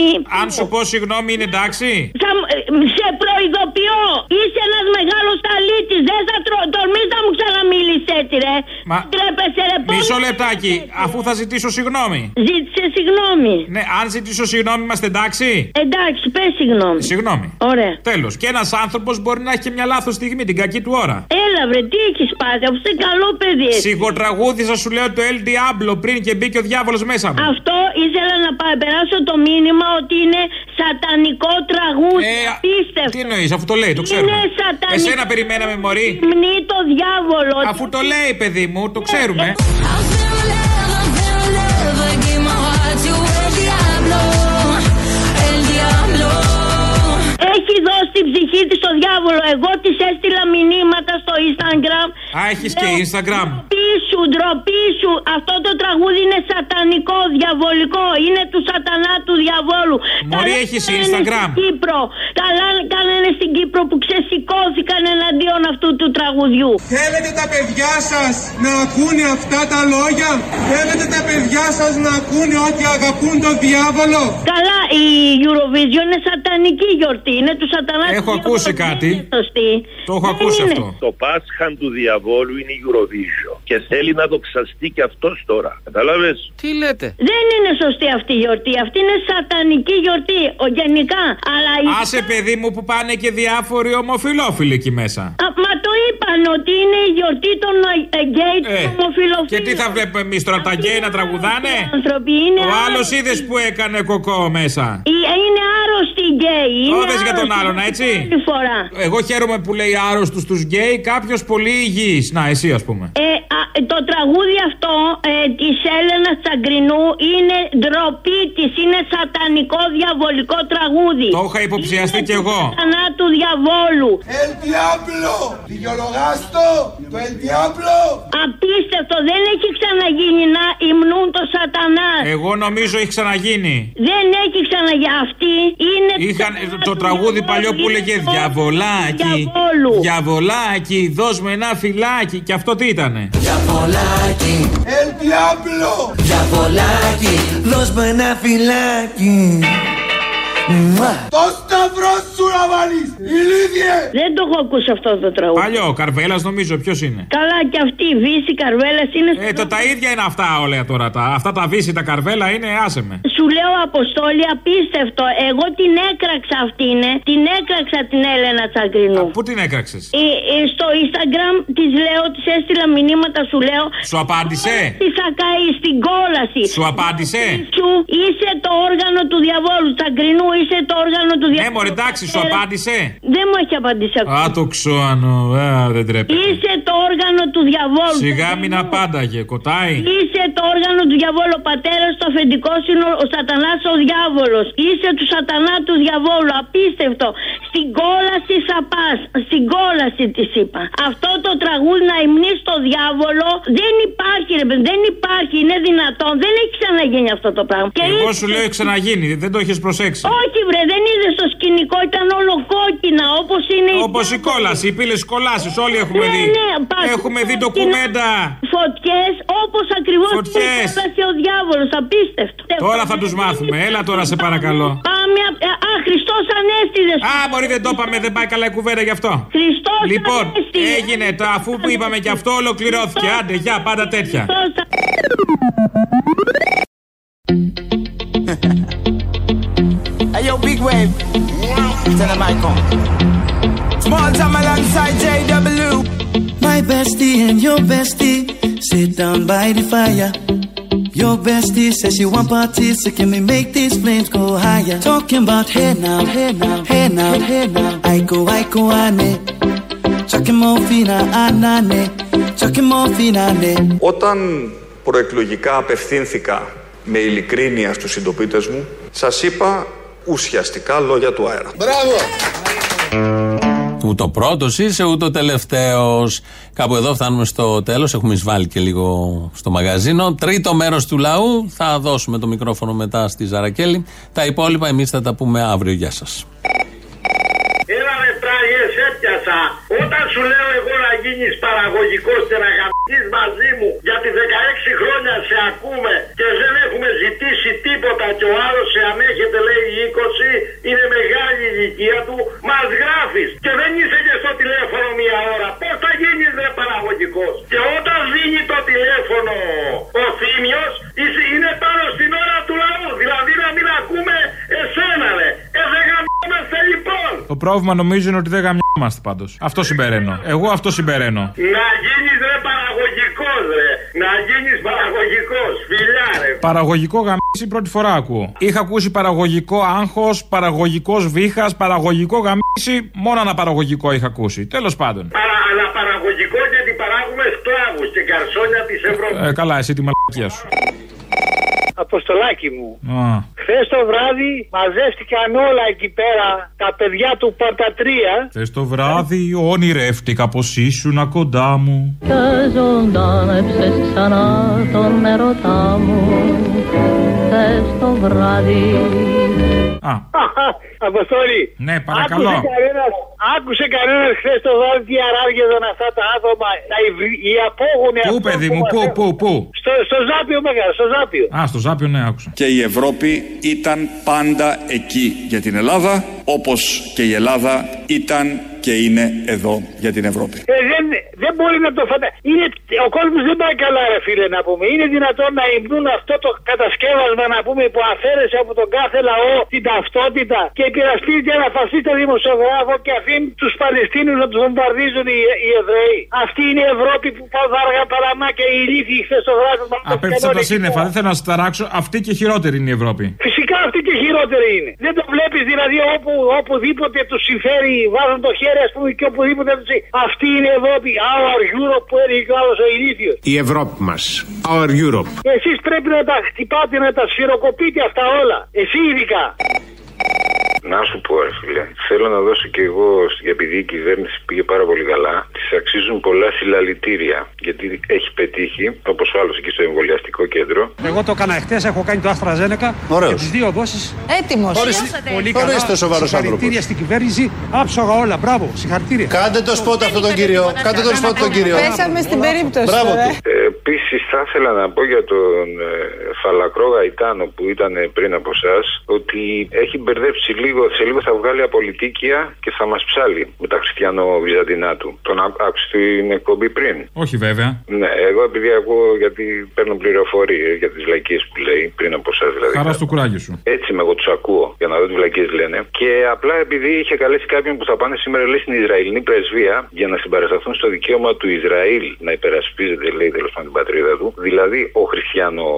Speaker 33: συγγνώμη.
Speaker 25: Αν σου πω συγγνώμη, είναι εντάξει.
Speaker 33: Θα, μ- ε, σε προειδοποιώ, είσαι ένας μεγάλος ταλίτης. Δεν θα τρο... τολμείς να μου ξαναμίλεις έτσι, ρε.
Speaker 25: Μα-
Speaker 33: Τρέπεσαι, ρε. πώς-
Speaker 25: Μισό λεπτάκι, αφού θα ζητήσω συγγνώμη.
Speaker 33: Ζήτησε συγγνώμη.
Speaker 25: Ναι, αν ζητήσω συγγνώμη, είμαστε εντάξει;
Speaker 33: Εντάξει, πες συγγνώμη.
Speaker 25: Συγγνώμη.
Speaker 33: Ωραία.
Speaker 25: Τέλος. Και ένας άνθρωπος μπορεί να έχει και μια λάθος στιγμή, την κακή του ώρα.
Speaker 33: Έλα, βρε, τι έχεις πάθει, αφού είσαι καλό παιδί. εσύ.
Speaker 25: Σιγοτραγούδησα σου λέω το El Diablo πριν και μπήκε ο διάβολος μέσα μου.
Speaker 33: Αυτό ήθελα να πα- περάσω το μήνυμα ότι είναι σατανικό τραγούδι.
Speaker 25: Ε,
Speaker 33: Απίστευτο.
Speaker 25: Τι εννοεί, αφού το λέει, το ξέρουμε.
Speaker 33: Είναι σατανικό.
Speaker 25: Εσένα περιμέναμε, Μωρή.
Speaker 33: Μνή το διάβολο.
Speaker 25: Αφού το λέει, παιδί μου, το ξέρουμε.
Speaker 33: Έχει δώσει την ψυχή της στο διάβολο. Εγώ της έστειλα μηνύματα στο Instagram.
Speaker 25: Α, έχεις και Instagram.
Speaker 33: Ντροπή σου, ντροπή σου. Αυτό το τραγούδι είναι σατανικό, διαβολικό. Είναι του σατανά του διαβόλου.
Speaker 25: Μωρή,
Speaker 33: Καλά
Speaker 25: έχεις
Speaker 33: κάνανε
Speaker 25: Instagram.
Speaker 33: Στην Κύπρο. Καλά κάνανε στην Κύπρο που ξεσηκώθηκαν εναντίον αυτού του τραγουδιού.
Speaker 35: Θέλετε τα παιδιά σας να ακούνε αυτά τα λόγια; Θέλετε τα παιδιά σας να ακούνε ότι αγαπούν τον διάβολο;
Speaker 33: Καλά, η Eurovision είναι σατανική γιορτή. Είναι τους σατανά του
Speaker 25: Έχω
Speaker 33: διαβόλου.
Speaker 25: ακούσει
Speaker 33: Δεν
Speaker 25: κάτι.
Speaker 33: είναι σωστή.
Speaker 25: Το έχω
Speaker 33: Δεν
Speaker 25: ακούσει
Speaker 33: είναι.
Speaker 25: αυτό.
Speaker 36: Το Πάσχαν του διαβόλου είναι η Eurovision. Και θέλει να δοξαστεί και αυτός τώρα. Κατάλαβες;
Speaker 37: Τι λέτε;
Speaker 33: Δεν είναι σωστή αυτή η γιορτή. Αυτή είναι σατανική γιορτή. Ο, γενικά. Αλλά η...
Speaker 25: Άσε, παιδί μου, που πάνε και διάφοροι ομοφυλόφιλοι εκεί μέσα.
Speaker 33: Α, μα το είπαν ότι είναι η γιορτή των ε, γκέι των
Speaker 25: Ε,
Speaker 33: ομοφυλοφίλων.
Speaker 25: Και τι θα βλέπουμε εμείς τώρα, τα γκέι να τραγουδάνε;
Speaker 33: άνθρωποι είναι
Speaker 25: Ο άλλος
Speaker 33: άρρωστοι.
Speaker 25: είδες που έκανε κοκό μέσα.
Speaker 33: Οι- Είναι άρρωστοι οι γκέι.
Speaker 25: Το
Speaker 33: Είναι
Speaker 25: δες για τον
Speaker 33: άρρωστοι.
Speaker 25: άλλον, έτσι.
Speaker 33: Άλλη φορά.
Speaker 25: Εγώ χαίρομαι που λέει άρρωστου του γκέι, κάποιος πολύ υγιής. Να, εσύ ας πούμε.
Speaker 33: Ε, α, το τραγούδι αυτό ε, της Έλενας Τσαγκρινού είναι ντροπή της, είναι σατανικό διαβολικό τραγούδι.
Speaker 25: Το είχα υποψιαστεί κι εγώ.
Speaker 33: Σατανά του διαβόλου.
Speaker 35: El Diablo. Δικαιολογάστο. Το El Diablo.
Speaker 33: Απίστευτο, δεν έχει ξαναγίνει να υμνούν το σατανά.
Speaker 25: Εγώ νομίζω έχει ξαναγίνει.
Speaker 33: Δεν έχει ξαναγίνει. Αυτή είναι
Speaker 25: Είχαν το τραγούδι παλιό που έλεγε Διαβολάκι.
Speaker 33: Διαβόλου.
Speaker 25: Διαβολάκι, δώσ' με ένα φυλάκι. Και αυτό τι ήτανε;
Speaker 4: Διαβολάκι,
Speaker 35: El Diablo.
Speaker 4: διαβολάκι, δώσ' μου ένα φυλάκι.
Speaker 1: Το σταυρό σου να βάλεις, ηλίθιε!
Speaker 33: Δεν το έχω ακούσει αυτό το τραγούδι.
Speaker 25: Παλιό, Καρβέλας νομίζω, ποιος είναι;
Speaker 33: Καλά και αυτή η Βύση Καρβέλας είναι.
Speaker 25: Ε, το, τα ίδια είναι αυτά όλα τώρα. Τα, αυτά τα βύση, τα καρβέλα είναι, άσε με.
Speaker 33: Σου λέω Αποστόλη, απίστευτο. Εγώ την έκραξα αυτή είναι. Την έκραξα την Έλενα Τσαγκρινού.
Speaker 25: Πού την έκραξες;
Speaker 33: Ε, ε, στο Instagram της λέω, της έστειλα μηνύματα, σου λέω.
Speaker 25: Σου απάντησε;
Speaker 33: Τι θα καεί στην κόλαση.
Speaker 25: Σου απάντησε;
Speaker 33: Σου είσαι το όργανο του διαβόλου. Τσαγκρινού είσαι το όργανο του
Speaker 25: Ναι,
Speaker 33: διαβόλου.
Speaker 25: μωρέ, εντάξει, σου
Speaker 33: Ε,
Speaker 25: απάντησε.
Speaker 33: Δεν μου έχει απαντήσει ακόμα.
Speaker 25: Α, το ξώανο, α, δεν τρέπεται.
Speaker 33: Είσαι το όργανο του διαβόλου.
Speaker 25: Σιγά μην απάνταγε, κοτάει.
Speaker 33: Είσαι το όργανο του διαβόλου. Ο πατέρας το αφεντικό είναι ο Σατανάς ο διάβολος. Είσαι του Σατανά του διαβόλου. Απίστευτο. Στην κόλαση θα πας. Στην κόλαση της είπα. Αυτό το τραγούδι να υμνείς στο διάβολο δεν υπάρχει, ρε παιδί. Δεν υπάρχει. Είναι δυνατόν. Δεν έχει ξαναγίνει αυτό το πράγμα. Και
Speaker 25: Εγώ
Speaker 33: είσαι-
Speaker 25: σου λέω έχει ξαναγίνει, δεν το έχεις προσέξει.
Speaker 33: Όχι, βρε, δεν είδε στο σκηνικό. Ήταν όλο κόκκινα όπως είναι. η
Speaker 25: Όπως η κόλαση, οι πύλες κολάσει, όλοι έχουμε
Speaker 33: Ναι,
Speaker 25: δει.
Speaker 33: ναι, πας-
Speaker 25: Έχουμε δει ντοκουμέντα.
Speaker 33: Φωτιές όπως ακριβώς
Speaker 25: Φωτιές.
Speaker 33: ο διάβολος. Απίστευτο.
Speaker 25: Τώρα θα τους μάθουμε. Έλα τώρα, σε παρακαλώ.
Speaker 33: Πάμε. απ- Α, Χριστός Ανέστηδες.
Speaker 25: Α, μπορεί δεν το είπαμε, δεν πάει καλά η κουβέντα γι' αυτό.
Speaker 33: Χριστός
Speaker 25: Λοιπόν, έγινε το αφού που είπαμε και αυτό, ολοκληρώθηκε. Άντε, γεια, πάντα τέτοια.
Speaker 1: Hey yo, big wave. Tell them I come. Small time alongside JW.
Speaker 4: My bestie and your bestie sit down by the fire. Your bestie says she want parties, so can we make these flames go higher? Talking about hey now, hey now, hey now, hey now. I go, I go, ane. Chucking morphine, anane. Chucking morphine, ane.
Speaker 21: Όταν προεκλογικά απευθύνθηκα με ειλικρίνεια στους συντοπίτες μου, σας είπα ουσιαστικά λόγια του αέρα.
Speaker 1: Μπράβο!
Speaker 5: Ούτε ο πρώτος είσαι, ούτε ο τελευταίος. Κάπου εδώ φτάνουμε στο τέλος. Έχουμε εισβάλει και λίγο στο μαγαζίνο. Τρίτο μέρος του λαού. Θα δώσουμε το μικρόφωνο μετά στη Ζαρακέλη. Τα υπόλοιπα εμείς θα τα πούμε αύριο. Γεια σας.
Speaker 38: Έλα με πράγιες έπιασα. Όταν σου λέω εγώ να γίνεις παραγωγικός και να γαμπτείς μαζί μου γιατί 16 χρόνια σε ακούμε και δεν έχουμε ζητήσει τίποτα και ο άλλος σε ανέχεται λέει 20 είναι μεγάλη η ηλικία του μας γράφεις και δεν είσαι και στο τηλέφωνο μία ώρα. Πώς θα γίνεις ρε παραγωγικός; Και όταν δίνει το τηλέφωνο ο Θήμιος είσαι- είναι πάνω στην ώρα του λαού. Δηλαδή να μην ακούμε εσένα ρε. Ε δεν γαμπόμαστε λοιπόν.
Speaker 25: Το πρόβλημα νομίζω είναι ότι δεν γαμιόμαστε πάντως. Αυτό συμπεραίνω. Εγώ αυτό συμπεραίνω.
Speaker 38: Να γίνεις ρε παραγωγικός ρε. Να γίνεις παραγωγικός. Φιλιά ρε.
Speaker 25: Παραγωγικό γαμίσι πρώτη φορά ακούω. Είχα ακούσει παραγωγικό άγχος, παραγωγικός βήχας, παραγωγικό γαμίσι. Μόνο ένα παραγωγικό είχα ακούσει. Τέλος πάντων.
Speaker 38: Παρα, αλλά παραγωγικό γιατί παράγουμε σκλάβους και καρσόνια της Ευρώπης.
Speaker 25: Ε, καλά, εσύ τη μαλακία σου.
Speaker 37: Αποστολάκι μου.
Speaker 25: Α.
Speaker 37: Χθες το βράδυ μαζεύτηκαν όλα εκεί πέρα τα παιδιά του Παρτατρία.
Speaker 25: Χθες το βράδυ όνειρεύτηκα πως ήσουν κοντά μου.
Speaker 34: Και ζωντάνεψες ξανά τον ερωτά μου Χθες το βράδυ
Speaker 25: Α.
Speaker 37: Αποστολή.
Speaker 25: Ναι, παρακαλώ.
Speaker 37: Άκουσε κανένας, άκουσε κανένας χθες το βράδυ τι αράγγεδαν αυτά τα άτομα, τα υβρι- οι απόγονοι
Speaker 25: Πού,
Speaker 37: αυτών
Speaker 25: παιδί
Speaker 37: που
Speaker 25: μου,
Speaker 37: μας
Speaker 25: πού,
Speaker 37: έχουν-
Speaker 25: πού, πού;
Speaker 37: Στο, στο Ζάπιο Μέγαρο, στο Ζάπιο.
Speaker 25: Α, στο Ζάπιο, ναι, άκουσα.
Speaker 39: Και η Ευρώπη ήταν πάντα εκεί για την Ελλάδα, όπως και η Ελλάδα ήταν και είναι εδώ για την Ευρώπη.
Speaker 37: Ε, δεν, δεν μπορεί να το φανταστεί. Ο κόσμος δεν πάει καλά, ρε φίλε, να πούμε. Είναι δυνατόν να υμνούν αυτό το κατασκεύασμα, να πούμε, που αφαίρεσε από τον κάθε λαό την ταυτότητα και υπερασπίζεται ένα φασίστα δημοσιογράφο και αφήνει τους Παλαιστίνους να τους βομβαρδίζουν οι, οι Εβραίοι. Αυτή είναι η Ευρώπη που πάω βάργα παραμά και οι ηλίθιοι χθες το βράδυ. μας
Speaker 25: Απέφτυσα
Speaker 37: κάνουν
Speaker 25: τα
Speaker 37: εκεί
Speaker 25: σύννεφα,
Speaker 37: πέρα.
Speaker 25: δεν θέλω να σας ταράξω. Αυτή και χειρότερη είναι η Ευρώπη.
Speaker 37: Φυσικά αυτή και χειρότερη είναι. Δεν το βλέπεις δηλαδή όπου, οπουδήποτε τους συμφέρει, βάζουν το χέρι, ας πούμε, και οπουδήποτε τους Αυτή είναι η Ευρώπη. Our Europe που έλεγε και ο άλλος ο ηλίθιος.
Speaker 40: Η Ευρώπη μας. Our Europe.
Speaker 37: Εσείς πρέπει να τα χτυπάτε, να τα σφυροκοπείτε αυτά όλα. Εσύ ειδικά.
Speaker 41: Να σου πω, ρε φίλε, θέλω να δώσω και εγώ, επειδή η κυβέρνηση πήγε πάρα πολύ καλά, τι
Speaker 42: αξίζουν πολλά συλλαλητήρια. Γιατί έχει πετύχει, όπως ο άλλος εκεί στο εμβολιαστικό κέντρο.
Speaker 43: Εγώ το έκανα εχθές, έχω κάνει το Άστρα Ζένεκα.
Speaker 41: Ωραίος.
Speaker 43: Και τις δύο δόσεις.
Speaker 44: Έτοιμος.
Speaker 43: Πολύ
Speaker 41: Ορίστε
Speaker 43: καλά.
Speaker 41: σοβαρός
Speaker 43: Συγχαρητήρια στην κυβέρνηση. Άψογα όλα. Μπράβο. Συγχαρητήρια.
Speaker 41: Κάντε το σπότ αυτό τον κύριο. Κάντε τον σπότ τον κύριο.
Speaker 44: Πέσαμε στην περίπτωση.
Speaker 41: Μπράβο
Speaker 44: τώρα.
Speaker 41: του.
Speaker 42: Επίσης, θα ήθελα να πω για τον ε, Φαλακρό Γαϊτάνο που ήταν πριν από εσά ότι έχει μπερδέψει λίγο, σε λίγο θα βγάλει απολυτίκια και θα μας ψάλει με τα χριστιανο-βυζαντινά του. Τον άκου- άκουσες την εκπομπή πριν;
Speaker 25: Όχι βέβαια.
Speaker 42: Ναι, εγώ επειδή ακούω γιατί παίρνω πληροφορίες για τις βλακίες που λέει πριν από εσά δηλαδή.
Speaker 25: Χαράς στο κουράγιο σου.
Speaker 42: Έτσι είμαι εγώ τους ακούω για να δω τι βλακίες λένε. Και απλά επειδή είχε καλέσει κάποιον που θα πάνε σήμερα λέει στην Ισραηλινή πρεσβεία για να συμπαρασταθούν στο δικαίωμα του Ισραήλ να υπερασπίζεται, λέει τέλος πάντων την πατρίδα του. Δηλαδή ο Χριστιανό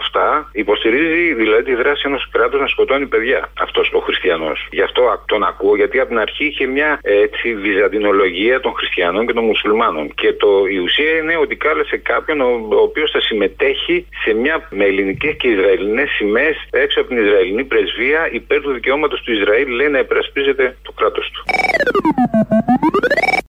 Speaker 42: αυτά υποστηρίζει δηλαδή τη δράση ενός κράτους να σκοτώνει παιδιά. Αυτός ο Χριστιανός. Γι' αυτό α- τον ακούω γιατί από την αρχή είχε μια ε, έτσι βυζαντινολογία των Χριστιανών και των Μουσουλμάνων. Και το, η ουσία είναι ότι κάλεσε κάποιον ο, ο οποίος θα συμμετέχει σε μια με ελληνικές και Ισραηλινές σημαίες έξω από την Ισραηλινή πρεσβεία υπέρ του δικαιώματος του Ισραήλ λέει να υπερασπίζεται το κράτος του.